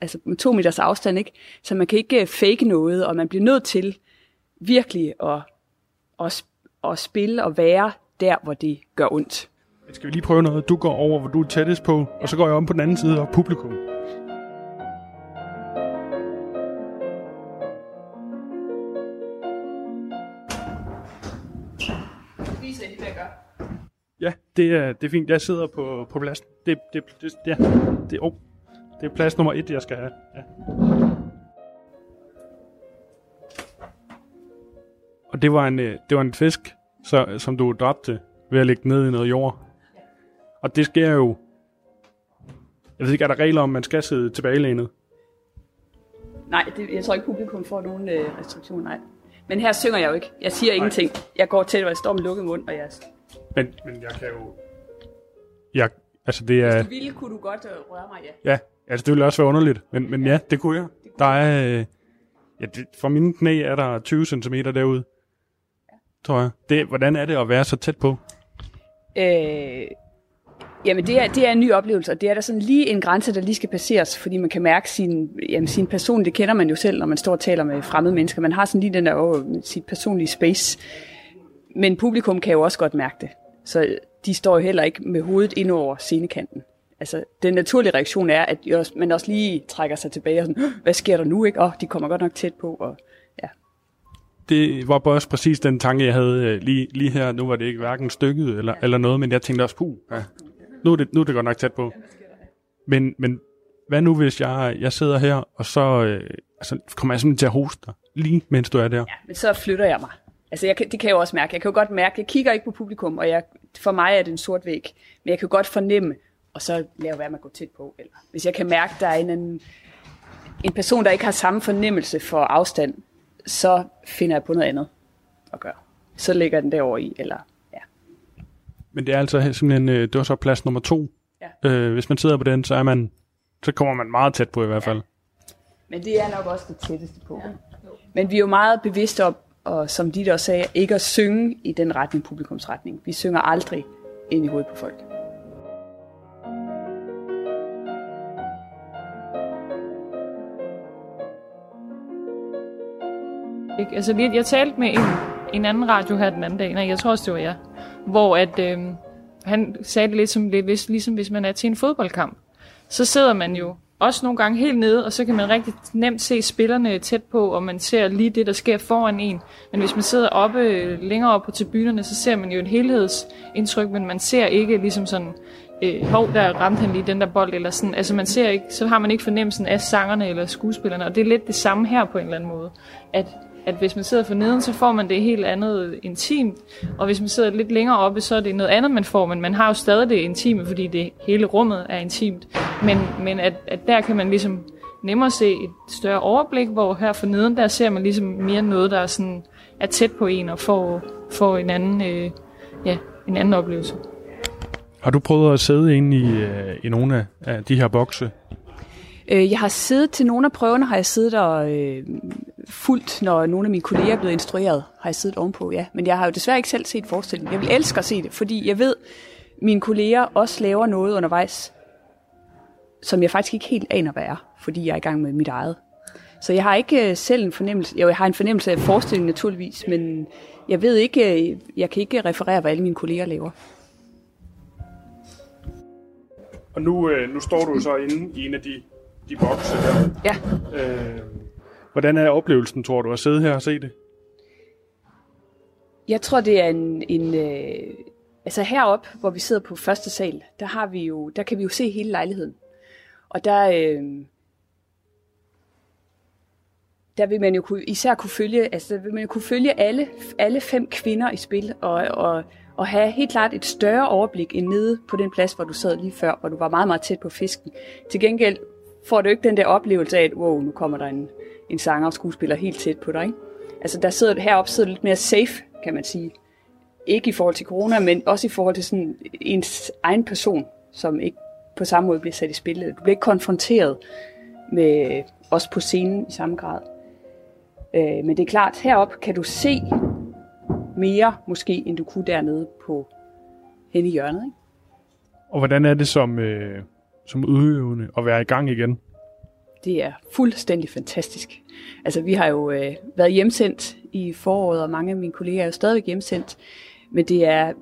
altså med to meters afstand, ikke? så man kan ikke øh, fake noget, og man bliver nødt til virkelig at, at, at spille og være der, hvor det gør ondt. Skal vi lige prøve noget? Du går over, hvor du er tættest på, og så går jeg om på den anden side og publikum. Ja, det er, det er fint. Jeg sidder på, på plads. Det, det, det, ja, det, oh, det er plads nummer et, jeg skal have. Ja. Og det var en, øh, det var en fisk, så, som du dræbte ved at lægge ned i noget jord. Og det sker jo... Jeg ved ikke, er der regler om, man skal sidde tilbagelænet? Nej, det, jeg tror ikke, publikum får nogen øh, restriktioner, nej. Men her synger jeg jo ikke. Jeg siger ingenting. Jeg går til, hvor jeg står med lukket mund, og jeg... Men, men jeg kan jo... Jeg, altså det er... Hvis du ville, kunne du godt øh, røre mig, ja. Ja, altså det ville også være underligt. Men, men ja, det kunne jeg. Der er... Øh, ja, det, for mine knæ er der 20 cm derude. Tror jeg. Det, hvordan er det at være så tæt på? Øh, jamen, det er, det er en ny oplevelse, og det er der sådan lige en grænse, der lige skal passeres, fordi man kan mærke sin, jamen, sin person, det kender man jo selv, når man står og taler med fremmede mennesker. Man har sådan lige den der, åh, sit personlige space. Men publikum kan jo også godt mærke det. Så de står jo heller ikke med hovedet ind over scenekanten. Altså, den naturlige reaktion er, at man også lige trækker sig tilbage og sådan, hvad sker der nu, ikke? Åh, oh, de kommer godt nok tæt på, og det var også præcis den tanke, jeg havde øh, lige, lige her. Nu var det ikke hverken stykket eller, eller noget, men jeg tænkte også, puh, ja. nu, er det, nu er det godt nok tæt på. Men, men hvad nu, hvis jeg, jeg sidder her, og så øh, altså, kommer jeg simpelthen til at hoste dig, lige mens du er der? Ja, men så flytter jeg mig. Altså, jeg, det kan jeg jo også mærke. Jeg kan jo godt mærke, jeg kigger ikke på publikum, og jeg, for mig er det en sort væg. Men jeg kan godt fornemme, og så lave være med at gå tæt på. Eller, hvis jeg kan mærke, der er en, en, en person, der ikke har samme fornemmelse for afstand, så finder jeg på noget andet at gøre. Så ligger den derovre i, eller ja. Men det er altså simpelthen, øh, det var så plads nummer to. Ja. Øh, hvis man sidder på den, så er man, så kommer man meget tæt på i hvert fald. Ja. Men det er nok også det tætteste på. Ja. Men vi er jo meget bevidste om, og som de også sagde, ikke at synge i den retning, publikumsretning. Vi synger aldrig ind i hovedet på folk. Ikke? Altså, jeg, jeg talte med en, en anden radio her den anden dag, nej, jeg tror også, det var jeg, hvor at, øh, han sagde det lidt som, lidt, hvis, ligesom hvis man er til en fodboldkamp. Så sidder man jo også nogle gange helt nede, og så kan man rigtig nemt se spillerne tæt på, og man ser lige det, der sker foran en. Men hvis man sidder oppe øh, længere oppe på tribunerne, så ser man jo et helhedsindtryk, men man ser ikke ligesom sådan, øh, hov, der ramte han lige den der bold, eller sådan. Altså man ser ikke, så har man ikke fornemmelsen af sangerne eller skuespillerne, og det er lidt det samme her på en eller anden måde. At at hvis man sidder for neden, så får man det helt andet intimt, og hvis man sidder lidt længere oppe, så er det noget andet, man får, men man har jo stadig det intime, fordi det hele rummet er intimt. Men, men at, at der kan man ligesom nemmere se et større overblik, hvor her for neden, der ser man ligesom mere noget, der er, sådan, er tæt på en og får, får en anden, øh, ja, en anden oplevelse. Har du prøvet at sidde inde i, øh, i nogle af de her bokse? Øh, jeg har siddet til nogle af prøverne, har jeg siddet og øh, fuldt, når nogle af mine kolleger er blevet instrueret, har jeg siddet ovenpå, ja. Men jeg har jo desværre ikke selv set forestillingen. Jeg vil elske at se det, fordi jeg ved, mine kolleger også laver noget undervejs, som jeg faktisk ikke helt aner, hvad er, fordi jeg er i gang med mit eget. Så jeg har ikke øh, selv en fornemmelse, jo, jeg har en fornemmelse af forestillingen naturligvis, men jeg ved ikke, øh, jeg kan ikke referere, hvad alle mine kolleger laver. Og nu, øh, nu står du så inde i en af de, de bokse der. Ja. Øh, Hvordan er oplevelsen, tror du, at sidde her og se det? Jeg tror, det er en... en øh, altså heroppe, hvor vi sidder på første sal, der, har vi jo, der kan vi jo se hele lejligheden. Og der, øh, der vil man jo kunne, især kunne følge, altså der vil man jo kunne følge alle, alle fem kvinder i spil, og, og, og have helt klart et større overblik end nede på den plads, hvor du sad lige før, hvor du var meget, meget tæt på fisken. Til gengæld får du ikke den der oplevelse af, at wow, nu kommer der en, en sanger og skuespiller helt tæt på dig. Ikke? Altså der sidder heroppe sidder lidt mere safe, kan man sige. Ikke i forhold til corona, men også i forhold til sådan ens egen person, som ikke på samme måde bliver sat i spil. Du bliver ikke konfronteret med os på scenen i samme grad. Øh, men det er klart, heroppe kan du se mere måske, end du kunne dernede på hen i hjørnet. Ikke? Og hvordan er det som, øh, som udøvende og være i gang igen? Det er fuldstændig fantastisk. Altså, vi har jo øh, været hjemsendt i foråret, og mange af mine kolleger er jo stadigvæk hjemsendt. Men det er,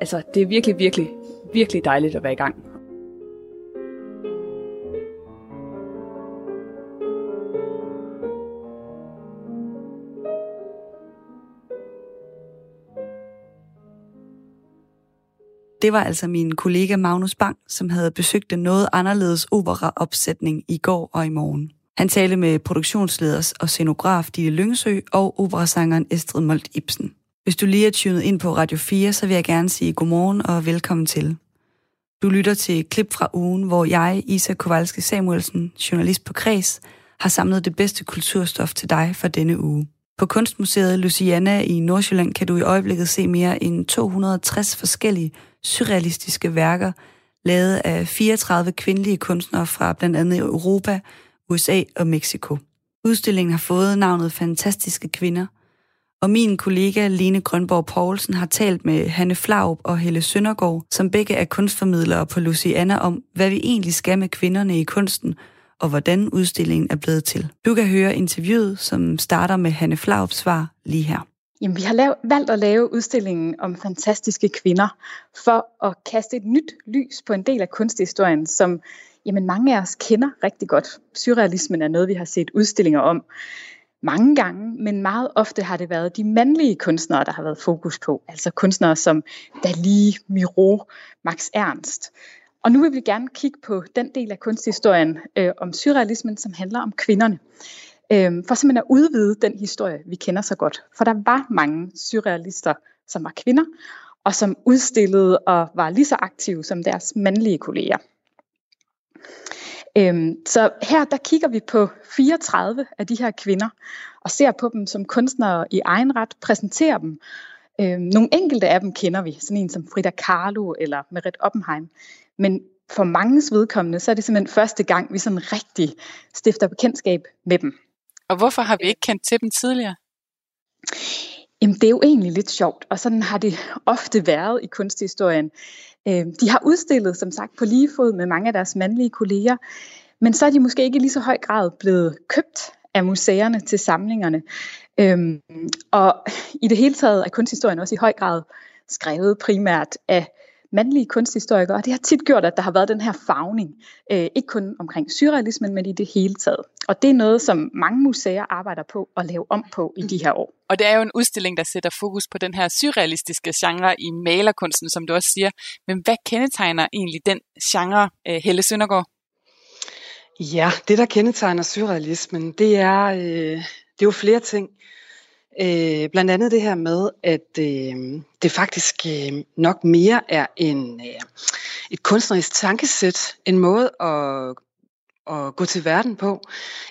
altså, det er virkelig, virkelig, virkelig dejligt at være i gang. Det var altså min kollega Magnus Bang, som havde besøgt den noget anderledes operaopsætning i går og i morgen. Han talte med produktionsleders og scenograf Dille Lyngsø og operasangeren Estrid Molt Ibsen. Hvis du lige er tunet ind på Radio 4, så vil jeg gerne sige godmorgen og velkommen til. Du lytter til klip fra ugen, hvor jeg, Isa Kowalski Samuelsen, journalist på Kreds, har samlet det bedste kulturstof til dig for denne uge. På Kunstmuseet Luciana i Nordsjælland kan du i øjeblikket se mere end 260 forskellige surrealistiske værker, lavet af 34 kvindelige kunstnere fra blandt andet Europa, USA og Mexico. Udstillingen har fået navnet Fantastiske Kvinder, og min kollega Lene Grønborg Poulsen har talt med Hanne Flaup og Helle Søndergaard, som begge er kunstformidlere på Luciana, om hvad vi egentlig skal med kvinderne i kunsten, og hvordan udstillingen er blevet til. Du kan høre interviewet, som starter med Hanne Flaups svar lige her. Jamen, vi har lavet, valgt at lave udstillingen om fantastiske kvinder for at kaste et nyt lys på en del af kunsthistorien, som jamen, mange af os kender rigtig godt. Surrealismen er noget, vi har set udstillinger om mange gange, men meget ofte har det været de mandlige kunstnere, der har været fokus på. Altså kunstnere som Dalí, Miro, Max Ernst. Og nu vil vi gerne kigge på den del af kunsthistorien øh, om surrealismen, som handler om kvinderne. Øh, for simpelthen at udvide den historie, vi kender så godt. For der var mange surrealister, som var kvinder, og som udstillede og var lige så aktive som deres mandlige kolleger. Øhm, så her der kigger vi på 34 af de her kvinder, og ser på dem som kunstnere i egen ret, præsenterer dem. Øhm, nogle enkelte af dem kender vi, sådan en som Frida Kahlo eller Merit Oppenheim. Men for manges vedkommende, så er det simpelthen første gang, vi sådan rigtig stifter bekendtskab med dem. Og hvorfor har vi ikke kendt til dem tidligere? Jamen, det er jo egentlig lidt sjovt, og sådan har det ofte været i kunsthistorien. Øh, de har udstillet, som sagt, på lige fod med mange af deres mandlige kolleger, men så er de måske ikke i lige så høj grad blevet købt af museerne til samlingerne. Øhm, og i det hele taget er kunsthistorien også i høj grad skrevet primært af mandlige kunsthistorikere, og det har tit gjort, at der har været den her fagning, øh, ikke kun omkring surrealismen, men i det hele taget. Og det er noget, som mange museer arbejder på at lave om på i de her år. Og det er jo en udstilling, der sætter fokus på den her surrealistiske genre i malerkunsten, som du også siger. Men hvad kendetegner egentlig den genre, øh, Helle Søndergaard? Ja, det der kendetegner surrealismen, det er, øh, det er jo flere ting. Øh, blandt andet det her med, at øh, det faktisk øh, nok mere er en øh, et kunstnerisk tankesæt, en måde at, at gå til verden på,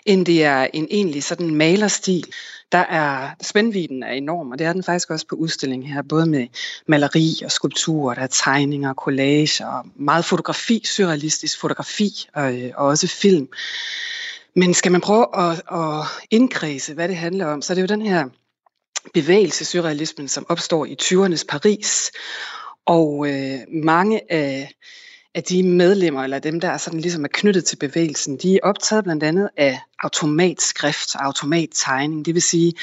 end det er en egentlig sådan malerstil. Der er spændviden er enorm, og det er den faktisk også på udstillingen her, både med maleri og skulpturer, der er tegninger, collage og meget fotografi, surrealistisk fotografi og, øh, og også film. Men skal man prøve at, at indkredse, hvad det handler om, så er det jo den her bevægelsesurrealismen, som opstår i 20'ernes Paris. Og øh, mange af, af de medlemmer, eller dem, der er sådan ligesom er knyttet til bevægelsen, de er optaget blandt andet af automatskrift og automattegning. Det vil sige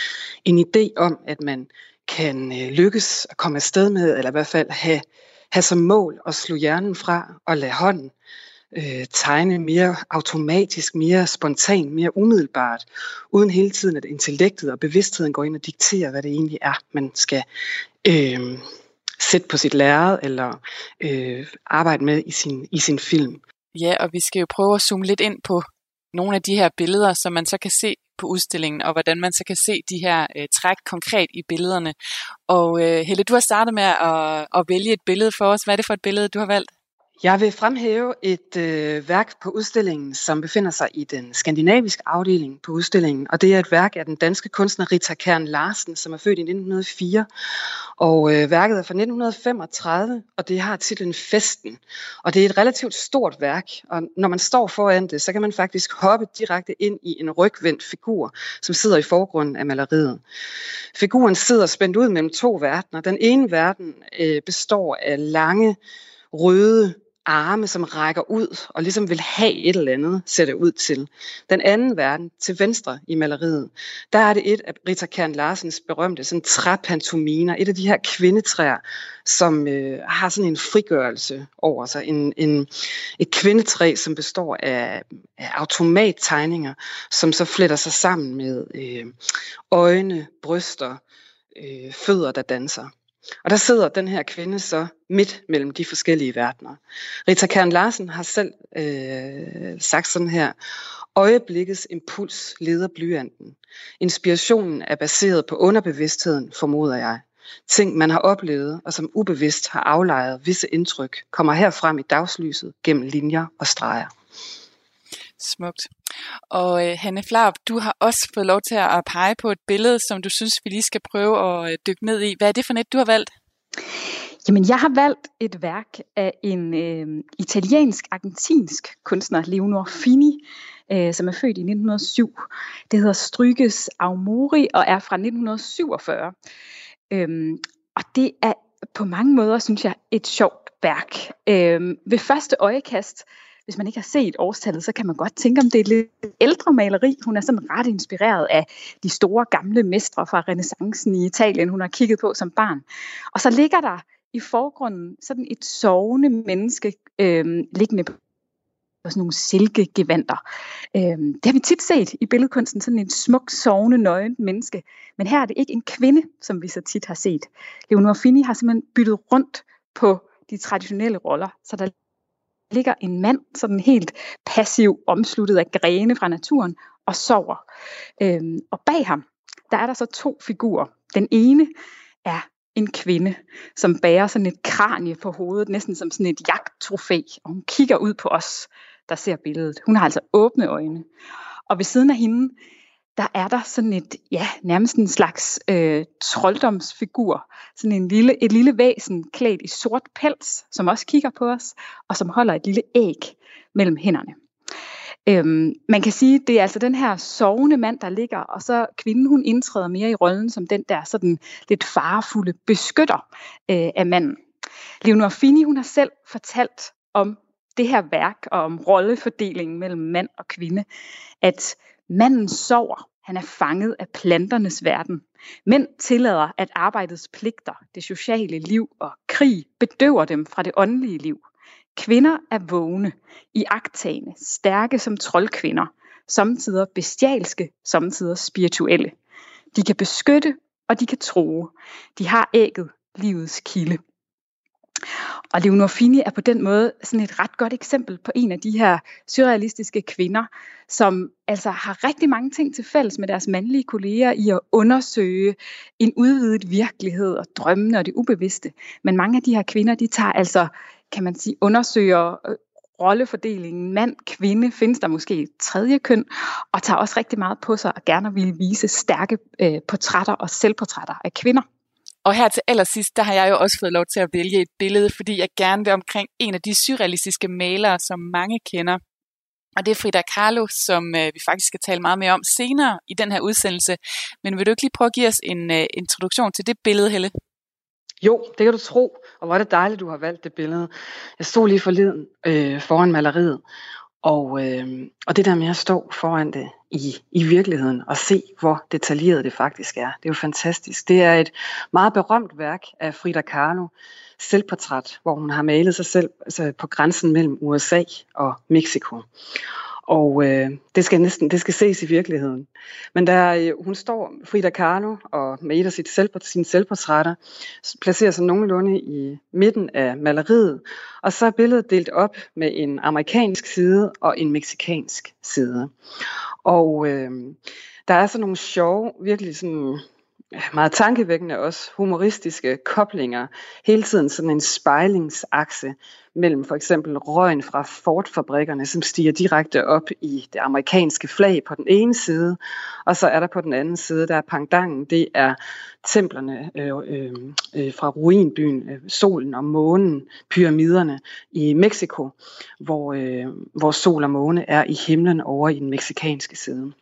en idé om, at man kan øh, lykkes at komme afsted med, eller i hvert fald have, have som mål at slå hjernen fra og lade hånden øh, tegne mere automatisk, mere spontant, mere umiddelbart, uden hele tiden at intellektet og bevidstheden går ind og dikterer, hvad det egentlig er, man skal øh, sætte på sit lærred eller øh, arbejde med i sin, i sin film. Ja, og vi skal jo prøve at zoome lidt ind på nogle af de her billeder, som man så kan se på udstillingen, og hvordan man så kan se de her øh, træk konkret i billederne. Og øh, Helle, du har startet med at, at vælge et billede for os. Hvad er det for et billede, du har valgt? Jeg vil fremhæve et øh, værk på udstillingen, som befinder sig i den skandinaviske afdeling på udstillingen, og det er et værk af den danske kunstner Rita Kern Larsen, som er født i 1904. Og øh, værket er fra 1935, og det har titlen Festen. Og det er et relativt stort værk, og når man står foran det, så kan man faktisk hoppe direkte ind i en rygvendt figur, som sidder i forgrunden af maleriet. Figuren sidder spændt ud mellem to verdener. Den ene verden øh, består af lange, røde arme, som rækker ud og ligesom vil have et eller andet, ser det ud til. Den anden verden, til venstre i maleriet, der er det et af Rita Kern Larsens berømte sådan træpantominer, et af de her kvindetræer, som øh, har sådan en frigørelse over sig. En, en, et kvindetræ, som består af, af automattegninger, som så fletter sig sammen med øh, øjne, bryster, øh, fødder, der danser. Og der sidder den her kvinde så midt mellem de forskellige verdener. Rita Kern Larsen har selv øh, sagt sådan her, øjeblikkets impuls leder blyanten. Inspirationen er baseret på underbevidstheden, formoder jeg. Ting, man har oplevet og som ubevidst har aflejret visse indtryk, kommer her frem i dagslyset gennem linjer og streger. Smukt. Og øh, Hanne Flarup, du har også fået lov til at pege på et billede, som du synes, vi lige skal prøve at øh, dykke ned i. Hvad er det for net, du har valgt? Jamen, jeg har valgt et værk af en øh, italiensk-argentinsk kunstner, Leonor Fini, øh, som er født i 1907. Det hedder Stryges Aumori og er fra 1947. Øhm, og det er på mange måder, synes jeg, et sjovt værk. Øhm, ved første øjekast, hvis man ikke har set årstallet, så kan man godt tænke, om det er et lidt ældre maleri. Hun er sådan ret inspireret af de store gamle mestre fra renaissancen i Italien, hun har kigget på som barn. Og så ligger der i forgrunden sådan et sovende menneske øh, liggende på sådan nogle silkegevanter. Øhm, det har vi tit set i billedkunsten, sådan en smuk, sovende, nøgen menneske. Men her er det ikke en kvinde, som vi så tit har set. Leonor Fini har simpelthen byttet rundt på de traditionelle roller, så der ligger en mand, sådan helt passiv, omsluttet af grene fra naturen, og sover. Øhm, og bag ham, der er der så to figurer. Den ene er en kvinde, som bærer sådan et kranie på hovedet, næsten som sådan et jagttrofæ, og hun kigger ud på os, der ser billedet. Hun har altså åbne øjne. Og ved siden af hende, der er der sådan et, ja, nærmest en slags øh, trolddomsfigur. Sådan en lille, et lille væsen klædt i sort pels, som også kigger på os, og som holder et lille æg mellem hænderne. Øhm, man kan sige, det er altså den her sovende mand, der ligger, og så kvinden, hun indtræder mere i rollen som den der sådan lidt farefulde beskytter øh, af manden. Leonor Fini, hun har selv fortalt om det her værk og om rollefordelingen mellem mand og kvinde, at manden sover, han er fanget af planternes verden. Mænd tillader, at arbejdets pligter, det sociale liv og krig bedøver dem fra det åndelige liv. Kvinder er vågne, i agtagende, stærke som troldkvinder, samtidig bestialske, samtidig spirituelle. De kan beskytte, og de kan tro. De har ægget, livets kilde. Og Leonor Fini er på den måde sådan et ret godt eksempel på en af de her surrealistiske kvinder, som altså har rigtig mange ting til fælles med deres mandlige kolleger i at undersøge en udvidet virkelighed og drømmene og det ubevidste. Men mange af de her kvinder, de tager altså, kan man sige, undersøger øh, rollefordelingen mand-kvinde, findes der måske et tredje køn, og tager også rigtig meget på sig og gerne vil vise stærke øh, portrætter og selvportrætter af kvinder. Og her til allersidst, der har jeg jo også fået lov til at vælge et billede, fordi jeg gerne vil omkring en af de surrealistiske malere, som mange kender. Og det er Frida Kahlo, som øh, vi faktisk skal tale meget mere om senere i den her udsendelse. Men vil du ikke lige prøve at give os en øh, introduktion til det billede, Helle? Jo, det kan du tro, og hvor er det dejligt, du har valgt det billede. Jeg stod lige forleden øh, foran maleriet, og, øh, og det der med at stå foran det i, i virkeligheden og se, hvor detaljeret det faktisk er, det er jo fantastisk. Det er et meget berømt værk af Frida Kahlo, selvportræt, hvor hun har malet sig selv altså på grænsen mellem USA og Mexico. Og øh, det skal næsten det skal ses i virkeligheden. Men der øh, hun står Frida Kahlo og med et af sit selv, sine selvportrætter placerer sig nogenlunde i midten af maleriet, og så er billedet delt op med en amerikansk side og en meksikansk side. Og øh, der er sådan nogle sjove, virkelig sådan meget tankevækkende også humoristiske koblinger. Hele tiden sådan en spejlingsakse mellem for eksempel røgen fra Ford-fabrikkerne, som stiger direkte op i det amerikanske flag på den ene side, og så er der på den anden side, der er pangdangen, det er templerne øh, øh, øh fra ruinbyen, øh, solen og månen, pyramiderne i Mexico, hvor, øh, hvor sol og måne er i himlen over i den meksikanske side.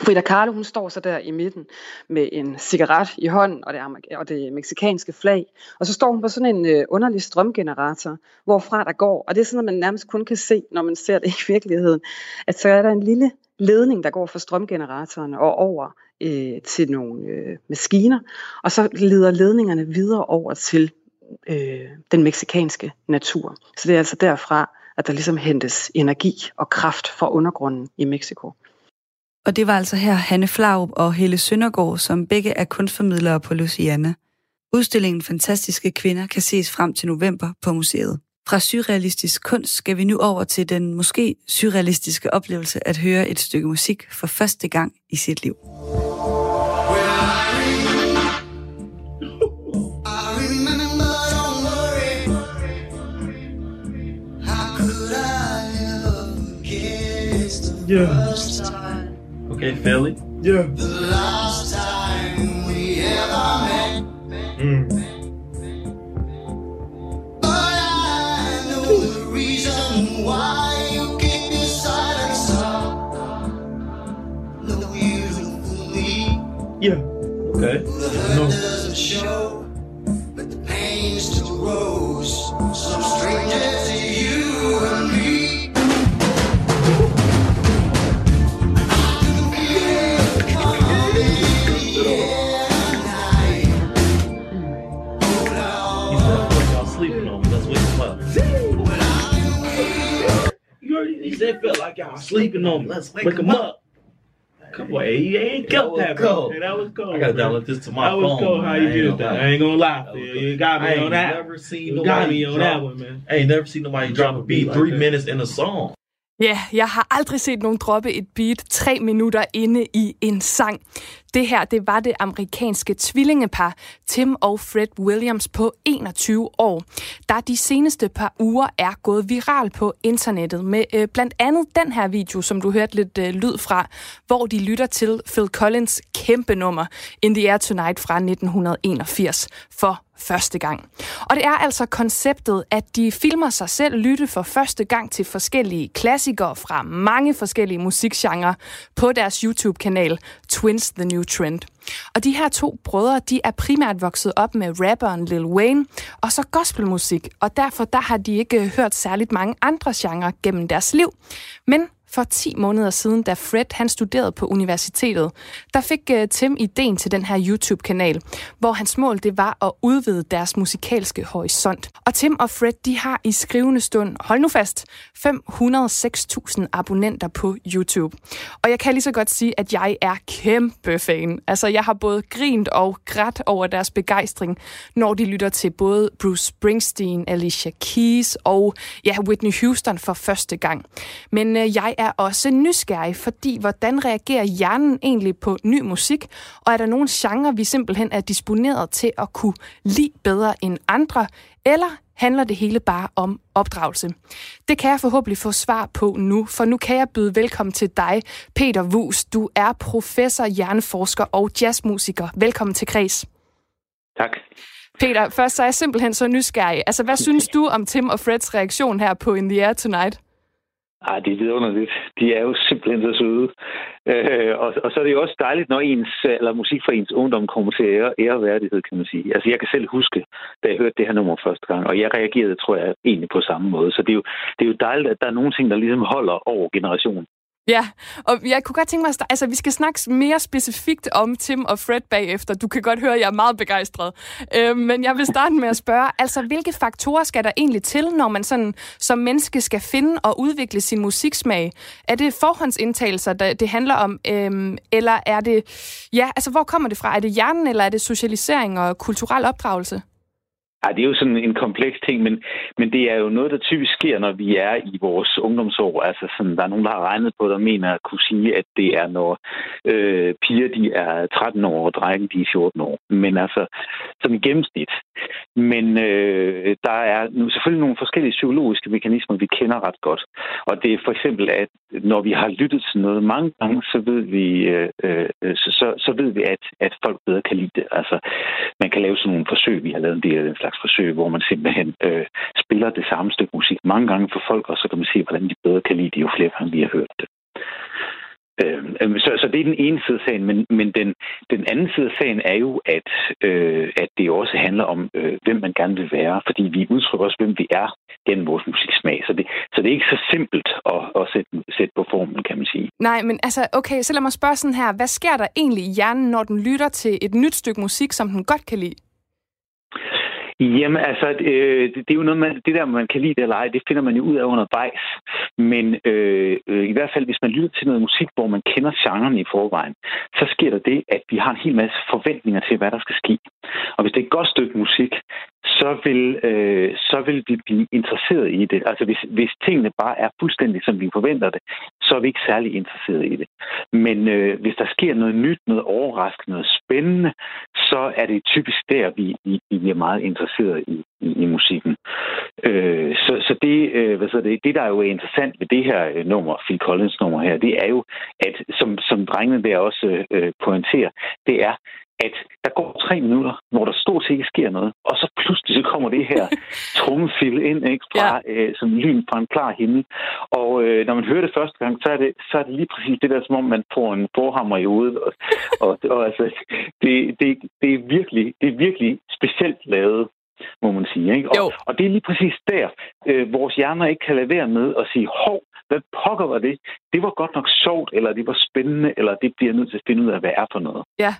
Frida Kahlo, hun står så der i midten med en cigaret i hånden og det, og det meksikanske flag. Og så står hun på sådan en øh, underlig strømgenerator, hvorfra der går, og det er sådan, at man nærmest kun kan se, når man ser det i virkeligheden, at så er der en lille ledning, der går fra strømgeneratoren og over øh, til nogle øh, maskiner, og så leder ledningerne videre over til øh, den meksikanske natur. Så det er altså derfra, at der ligesom hentes energi og kraft fra undergrunden i Mexico. Og det var altså her Hanne Flaup og Helle Søndergaard, som begge er kunstformidlere på Luciana. Udstillingen Fantastiske Kvinder kan ses frem til november på museet. Fra surrealistisk kunst skal vi nu over til den måske surrealistiske oplevelse at høre et stykke musik for første gang i sit liv. Yeah. Okay, Philly. Yeah. The last time we ever met. Mm. But I know the reason why you keep your silence No, you Yeah. Okay. No. doesn't show, but the pain still grows. Some strangers Like y'all sleeping on me. Let's wake, wake them up. up. Come on, hey, ain't killed that, cold. Hey, that was cold. I gotta download this to my phone. That was cold. How you did that? I ain't gonna lie, Phil. You got me on that. Never seen you got me on drop, that one, man. I ain't never seen nobody drop a beat three minutes in a song. Ja, jeg har aldrig set nogen droppe et beat tre minutter inde i en sang. Det her, det var det amerikanske tvillingepar Tim og Fred Williams på 21 år, der de seneste par uger er gået viral på internettet med øh, blandt andet den her video, som du hørte lidt øh, lyd fra, hvor de lytter til Phil Collins kæmpe nummer In the Air Tonight fra 1981 for første gang. Og det er altså konceptet, at de filmer sig selv lytte for første gang til forskellige klassikere fra mange forskellige musikgenrer på deres YouTube-kanal Twins The New Trend. Og de her to brødre, de er primært vokset op med rapperen Lil Wayne og så gospelmusik, og derfor der har de ikke hørt særligt mange andre genrer gennem deres liv. Men for 10 måneder siden, da Fred han studerede på universitetet, der fik uh, Tim ideen til den her YouTube-kanal, hvor hans mål det var at udvide deres musikalske horisont. Og Tim og Fred, de har i skrivende stund, hold nu fast, 506.000 abonnenter på YouTube. Og jeg kan lige så godt sige, at jeg er kæmpe fan. Altså, jeg har både grint og grædt over deres begejstring, når de lytter til både Bruce Springsteen, Alicia Keys og ja, Whitney Houston for første gang. Men øh, jeg er også nysgerrig, fordi hvordan reagerer hjernen egentlig på ny musik? Og er der nogle genrer, vi simpelthen er disponeret til at kunne lide bedre end andre? Eller handler det hele bare om opdragelse? Det kan jeg forhåbentlig få svar på nu, for nu kan jeg byde velkommen til dig, Peter Wus. Du er professor, hjerneforsker og jazzmusiker. Velkommen til Kreds. Tak. Peter, først så er jeg simpelthen så nysgerrig. Altså, hvad synes du om Tim og Freds reaktion her på In the Air Tonight? Ej, det er vidunderligt. De er jo simpelthen så søde. Øh, og, og så er det jo også dejligt, når ens, eller musik fra ens ungdom kommer til ære, æreværdighed, kan man sige. Altså, jeg kan selv huske, da jeg hørte det her nummer første gang, og jeg reagerede, tror jeg, egentlig på samme måde. Så det er jo, det er jo dejligt, at der er nogle ting, der ligesom holder over generationen. Ja, og jeg kunne godt tænke mig, at altså, vi skal snakke mere specifikt om Tim og Fred bagefter. Du kan godt høre, at jeg er meget begejstret. Øh, men jeg vil starte med at spørge, altså hvilke faktorer skal der egentlig til, når man sådan som menneske skal finde og udvikle sin musiksmag? Er det forhåndsindtagelser, der det handler om, øh, eller er det, ja, altså hvor kommer det fra? Er det hjernen, eller er det socialisering og kulturel opdragelse? Ej, det er jo sådan en kompleks ting, men, men det er jo noget, der typisk sker, når vi er i vores ungdomsår. Altså sådan, der er nogen, der har regnet på, der mener at kunne sige, at det er, når øh, piger de er 13 år, og drenge de er 14 år. Men altså, som i gennemsnit. Men øh, der er nu selvfølgelig nogle forskellige psykologiske mekanismer, vi kender ret godt. Og det er for eksempel, at når vi har lyttet til noget mange gange, så ved vi, øh, øh, så, så ved vi at, at folk bedre kan lide det. Altså, man kan lave sådan nogle forsøg. Vi har lavet en del af den slags forsøg, hvor man simpelthen øh, spiller det samme stykke musik mange gange for folk, og så kan man se, hvordan de bedre kan lide det, jo flere gange vi har hørt det. Øh, øhm, så, så det er den ene side af sagen, men, men den, den anden side af sagen er jo, at, øh, at det også handler om, øh, hvem man gerne vil være, fordi vi udtrykker også, hvem vi er gennem vores musiksmag. Så det, så det er ikke så simpelt at, at sætte, sætte på formen, kan man sige. Nej, men altså, okay, så lad mig spørge sådan her. Hvad sker der egentlig i hjernen, når den lytter til et nyt stykke musik, som den godt kan lide? Jamen altså, øh, det, det er jo noget, man, det der, man kan lide det eller ej, det finder man jo ud af undervejs. Men øh, øh, i hvert fald, hvis man lytter til noget musik, hvor man kender genren i forvejen, så sker der det, at vi har en hel masse forventninger til, hvad der skal ske. Og hvis det er et godt stykke musik, så vil, øh, så vil vi blive interesseret i det. Altså hvis, hvis tingene bare er fuldstændig, som vi forventer det, så er vi ikke særlig interesseret i det. Men øh, hvis der sker noget nyt, noget overraskende, noget spændende, så er det typisk der, vi, vi, vi er meget interesseret i, i, i musikken. Øh, så så det, øh, hvad så det, det, der er jo interessant ved det her øh, nummer, Phil Collins nummer her, det er jo, at som, som drengene der også øh, pointerer, det er, at der går tre minutter, hvor der stort set ikke sker noget, og så pludselig så kommer det her trummefil ind, ikke, fra, ja. øh, som lyn fra en klar himmel. Og øh, når man hører det første gang, så er det, så er det lige præcis det der, som om man får en forhammer i hovedet. Og, og, og altså, det, det, det, er virkelig, det er virkelig specielt lavet må man sige. Ikke? Og, og det er lige præcis der, øh, vores hjerner ikke kan lade være med at sige, hov, hvad pokker var det? Det var godt nok sjovt, eller det var spændende, eller det bliver nødt til at finde ud af, hvad er for noget. Ja,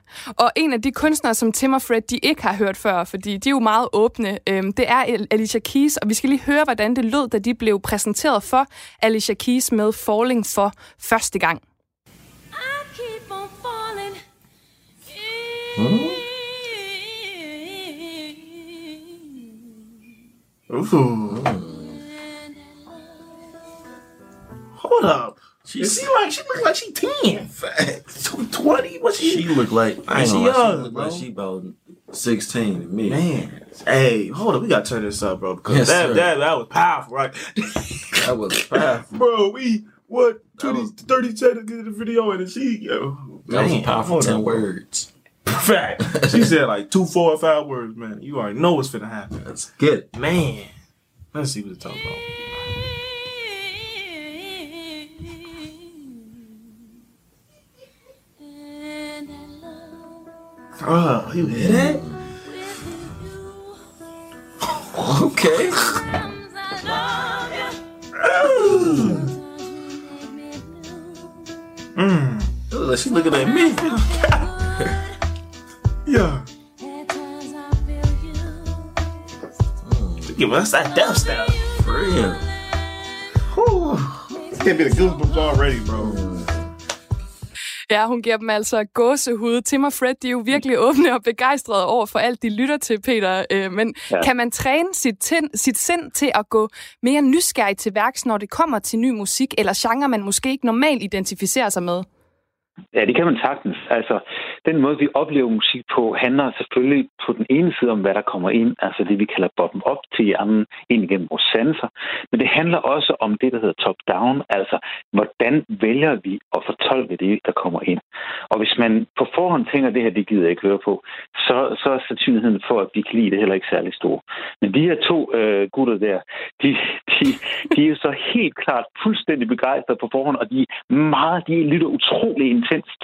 og en af de kunstnere, som Tim og Fred, de ikke har hørt før, fordi de er jo meget åbne, øhm, det er Alicia Keys, og vi skal lige høre, hvordan det lød, da de blev præsenteret for Alicia Keys med Falling for første gang. I keep on falling. Hmm? Ooh. Hold up. She see like she look like she ten. Twenty? What she? She look like I ain't she know she young, look bro. like she about sixteen to me. Man, hey, hold up, we gotta turn this up, bro. Because Yes, that, sir. that that was powerful, right? That was powerful. bro. We what 20, 30 seconds into the video and she yo. That was a powerful ten up, words. Fact. She said like two, four, or five words, man. You already know what's finna happen. That's good. Man, let's see what it's talking about. Oh, you hear that? Okay. Mm. It look she looking at me. Yeah. Give us that death step. For real. Whew. Can't be the goosebumps already, bro. Ja, hun giver dem altså gåsehud. Tim og Fred, de er jo virkelig åbne og begejstrede over for alt, de lytter til, Peter. Øh, Men ja. Ja. kan man træne sit, tin, sit sind til at gå mere nysgerrig til værks, når det kommer til ny musik, eller genre, man måske ikke normalt identificerer sig med? Ja, det kan man sagtens. Altså, den måde, vi oplever musik på, handler selvfølgelig på den ene side om, hvad der kommer ind, altså det, vi kalder bottom-up til hjernen, ind igennem vores sanser. Men det handler også om det, der hedder top-down, altså hvordan vælger vi at fortolke det, der kommer ind. Og hvis man på forhånd tænker, det her, det gider jeg ikke høre på, så, så er sandsynligheden for, at vi kan lide det heller ikke særlig stor. Men de her to øh, gutter der, de, de, de er jo så helt klart fuldstændig begejstrede på forhånd, og de meget, de lytter utrolig intenst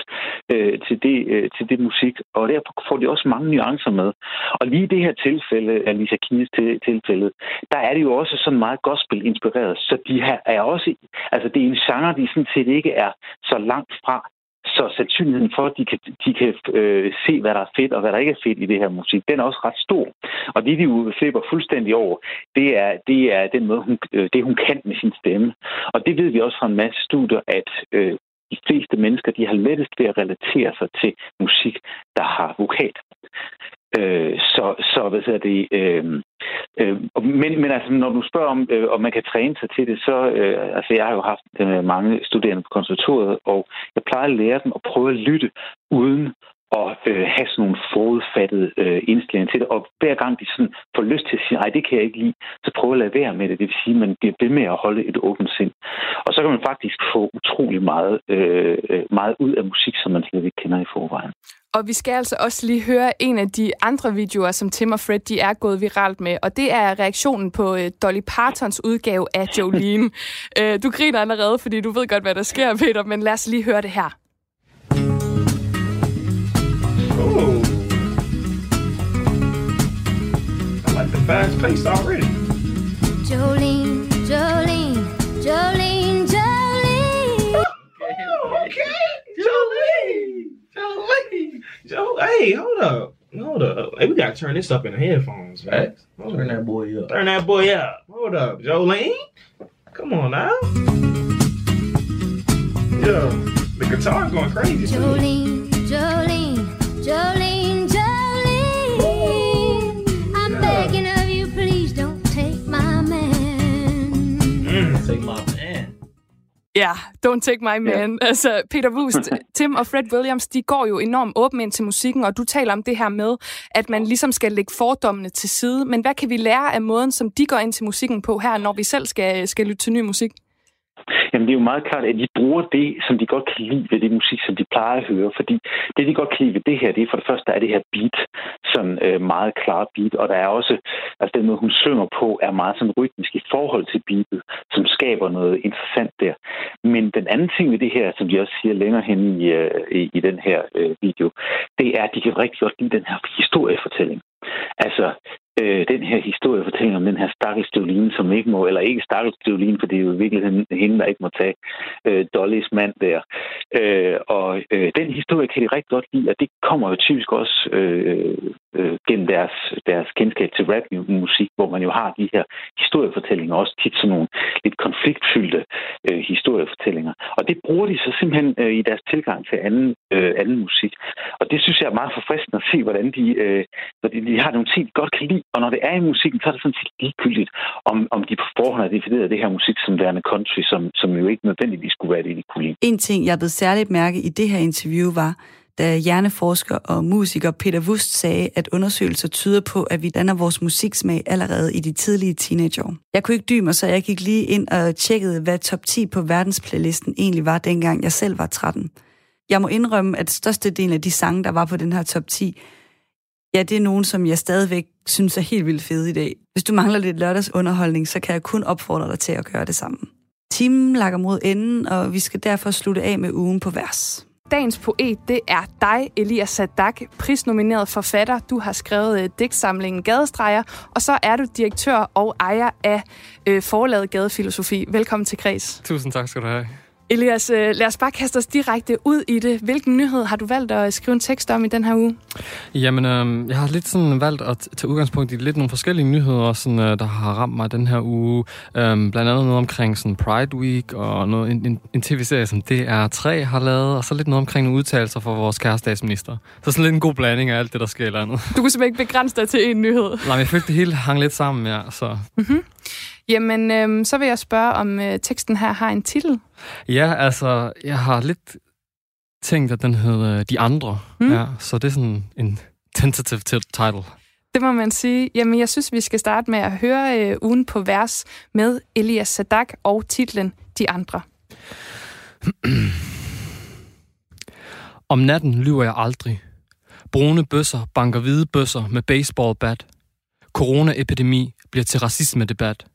øh, til, det, øh, til det musik, og derfor får de også mange nuancer med. Og lige i det her tilfælde, Alicia Keys til, tilfælde, der er det jo også sådan meget gospel-inspireret, så de her er også, altså det er en genre, de sådan set ikke er så langt fra, så sandsynligheden for, at de kan, de kan øh, se, hvad der er fedt og hvad der ikke er fedt i det her musik, den er også ret stor. Og det, de jo flipper fuldstændig over, det er, det er den måde, hun, øh, det hun kan med sin stemme. Og det ved vi også fra en masse studier, at øh, de fleste mennesker, de har lettest ved at relatere sig til musik, der har vokal. Øh, så, så hvad hedder det... Øh, øh, men, men altså, når du spørger om, øh, om man kan træne sig til det, så... Øh, altså, jeg har jo haft øh, mange studerende på konservatoriet, og jeg plejer at lære dem at prøve at lytte uden og øh, have sådan nogle forudfattede øh, indstillinger til det. Og hver gang de sådan får lyst til at sige, nej, det kan jeg ikke lide, så prøv at lade være med det. Det vil sige, at man bliver ved med at holde et åbent sind. Og så kan man faktisk få utrolig meget, øh, meget ud af musik, som man slet ikke kender i forvejen. Og vi skal altså også lige høre en af de andre videoer, som Tim og Fred de er gået viralt med, og det er reaktionen på uh, Dolly Partons udgave af Jolene. uh, du griner allerede, fordi du ved godt, hvad der sker, Peter, men lad os lige høre det her. Like the already. Jolene, Jolene, Jolene, Jolene. Okay, Jolene, Jolene, Joe. Hey, hold up, hold up. Hey, we gotta turn this up in the headphones, man. Turn that boy up. Turn that boy up. Hold up, Jolene. Come on now. Yeah, the guitar's going crazy. Jolene, Jolene, Jolene, Jolene. Take my man. Ja, yeah, don't take my man. Ja. Altså, Peter Wust, Tim og Fred Williams, de går jo enormt åbent ind til musikken, og du taler om det her med, at man ligesom skal lægge fordommene til side. Men hvad kan vi lære af måden, som de går ind til musikken på her, når vi selv skal, skal lytte til ny musik? Jamen, det er jo meget klart, at de bruger det, som de godt kan lide ved det musik, som de plejer at høre. Fordi det, de godt kan lide ved det her, det er for det første, der er det her beat, sådan øh, meget klar beat. Og der er også, altså den måde, hun synger på, er meget sådan rytmisk i forhold til beatet, som skaber noget interessant der. Men den anden ting ved det her, som de også siger længere hen i, øh, i, i den her øh, video, det er, at de kan rigtig godt lide den her historiefortælling. Altså, øh, den her historiefortælling om den her stakkels Jolene, som ikke må, eller ikke stakkels Jolene, for det er jo i virkeligheden hende, der ikke må tage øh, Dollys mand der. Øh, og øh, den historie kan de rigtig godt lide, og det kommer jo typisk også øh, øh, gennem deres, deres kendskab til rapmusik, hvor man jo har de her historiefortællinger, også tit sådan nogle lidt konfliktfyldte øh, historiefortællinger. Og det bruger de så simpelthen øh, i deres tilgang til anden, øh, anden musik. Og det synes jeg er meget forfriskende at se, hvordan de, øh, fordi de har nogle ting, de godt kan lide, og når det er i musikken, så er det sådan set ligegyldigt, om, om de på forhånd har defineret det her musik som værende country, som, som jo ikke nødvendigvis skulle være det, de kunne lide. En ting, jeg blev særligt mærke i det her interview, var, da hjerneforsker og musiker Peter Wust sagde, at undersøgelser tyder på, at vi danner vores musiksmag allerede i de tidlige teenageår. Jeg kunne ikke dybe mig, så jeg gik lige ind og tjekkede, hvad top 10 på verdensplaylisten egentlig var, dengang jeg selv var 13. Jeg må indrømme, at størstedelen af de sange, der var på den her top 10, ja, det er nogen, som jeg stadigvæk synes er helt vildt fede i dag. Hvis du mangler lidt lørdagsunderholdning, så kan jeg kun opfordre dig til at gøre det sammen. Timen lakker mod enden, og vi skal derfor slutte af med ugen på vers. Dagens poet, det er dig, Elias Sadak, prisnomineret forfatter. Du har skrevet øh, digtsamlingen Gadestreger, og så er du direktør og ejer af øh, forlaget Gadefilosofi. Velkommen til Kreds. Tusind tak skal du have. Elias, øh, lad os bare kaste os direkte ud i det. Hvilken nyhed har du valgt at skrive en tekst om i den her uge? Jamen, øh, jeg har lidt sådan valgt at tage udgangspunkt i lidt nogle forskellige nyheder, sådan, øh, der har ramt mig den her uge. Øh, blandt andet noget omkring sådan Pride Week, og noget, en, en, en tv-serie, som DR3 har lavet, og så lidt noget omkring nogle udtalelser fra vores kære statsminister. Så sådan lidt en god blanding af alt det, der sker i landet. Du kunne simpelthen ikke begrænse dig til en nyhed. Nej, men jeg følte, det hele hang lidt sammen, ja. Så. Mm-hmm. Jamen, øhm, så vil jeg spørge, om øh, teksten her har en titel. Ja, altså, jeg har lidt tænkt, at den hedder De Andre. Mm. Ja, så det er sådan en tentative title. Det må man sige. Jamen, jeg synes, vi skal starte med at høre øh, ugen på vers med Elias Sadak og titlen De Andre. Om natten lyver jeg aldrig. Brune bøsser banker hvide bøsser med baseballbat. Corona-epidemi bliver til racisme-debat.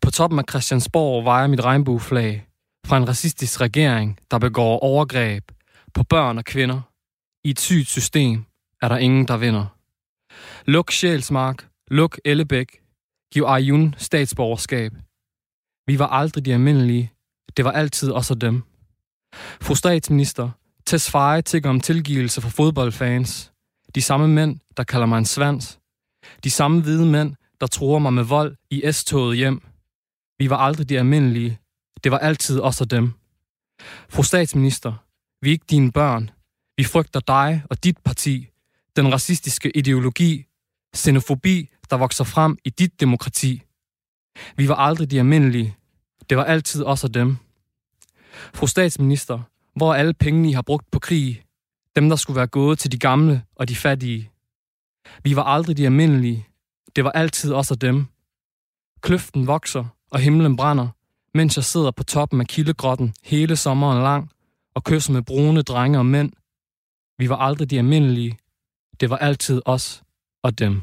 På toppen af Christiansborg vejer mit regnbueflag fra en racistisk regering, der begår overgreb på børn og kvinder. I et sygt system er der ingen, der vinder. Luk Sjælsmark, luk Ellebæk, giv Ayun statsborgerskab. Vi var aldrig de almindelige, det var altid os og dem. Fru statsminister, Tesfaye tigger om tilgivelse for fodboldfans. De samme mænd, der kalder mig en svans. De samme hvide mænd, der tror mig med vold i S-toget hjem. Vi var aldrig de almindelige. Det var altid os og dem. Fru statsminister, vi er ikke dine børn. Vi frygter dig og dit parti. Den racistiske ideologi, xenofobi, der vokser frem i dit demokrati. Vi var aldrig de almindelige. Det var altid os og dem. Fru statsminister, hvor er alle pengene, I har brugt på krig? Dem, der skulle være gået til de gamle og de fattige. Vi var aldrig de almindelige. Det var altid os og dem. Kløften vokser, og himlen brænder, mens jeg sidder på toppen af kildegrotten hele sommeren lang og kysser med brune drenge og mænd. Vi var aldrig de almindelige. Det var altid os og dem.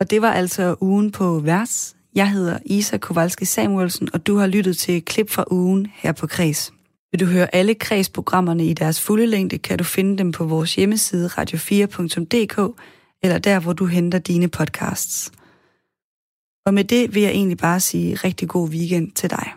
Og det var altså ugen på vers. Jeg hedder Isa Kowalski Samuelsen, og du har lyttet til et klip fra ugen her på Kreds. Vil du høre alle Kreds-programmerne i deres fulde længde, kan du finde dem på vores hjemmeside radio4.dk eller der, hvor du henter dine podcasts. Og med det vil jeg egentlig bare sige rigtig god weekend til dig.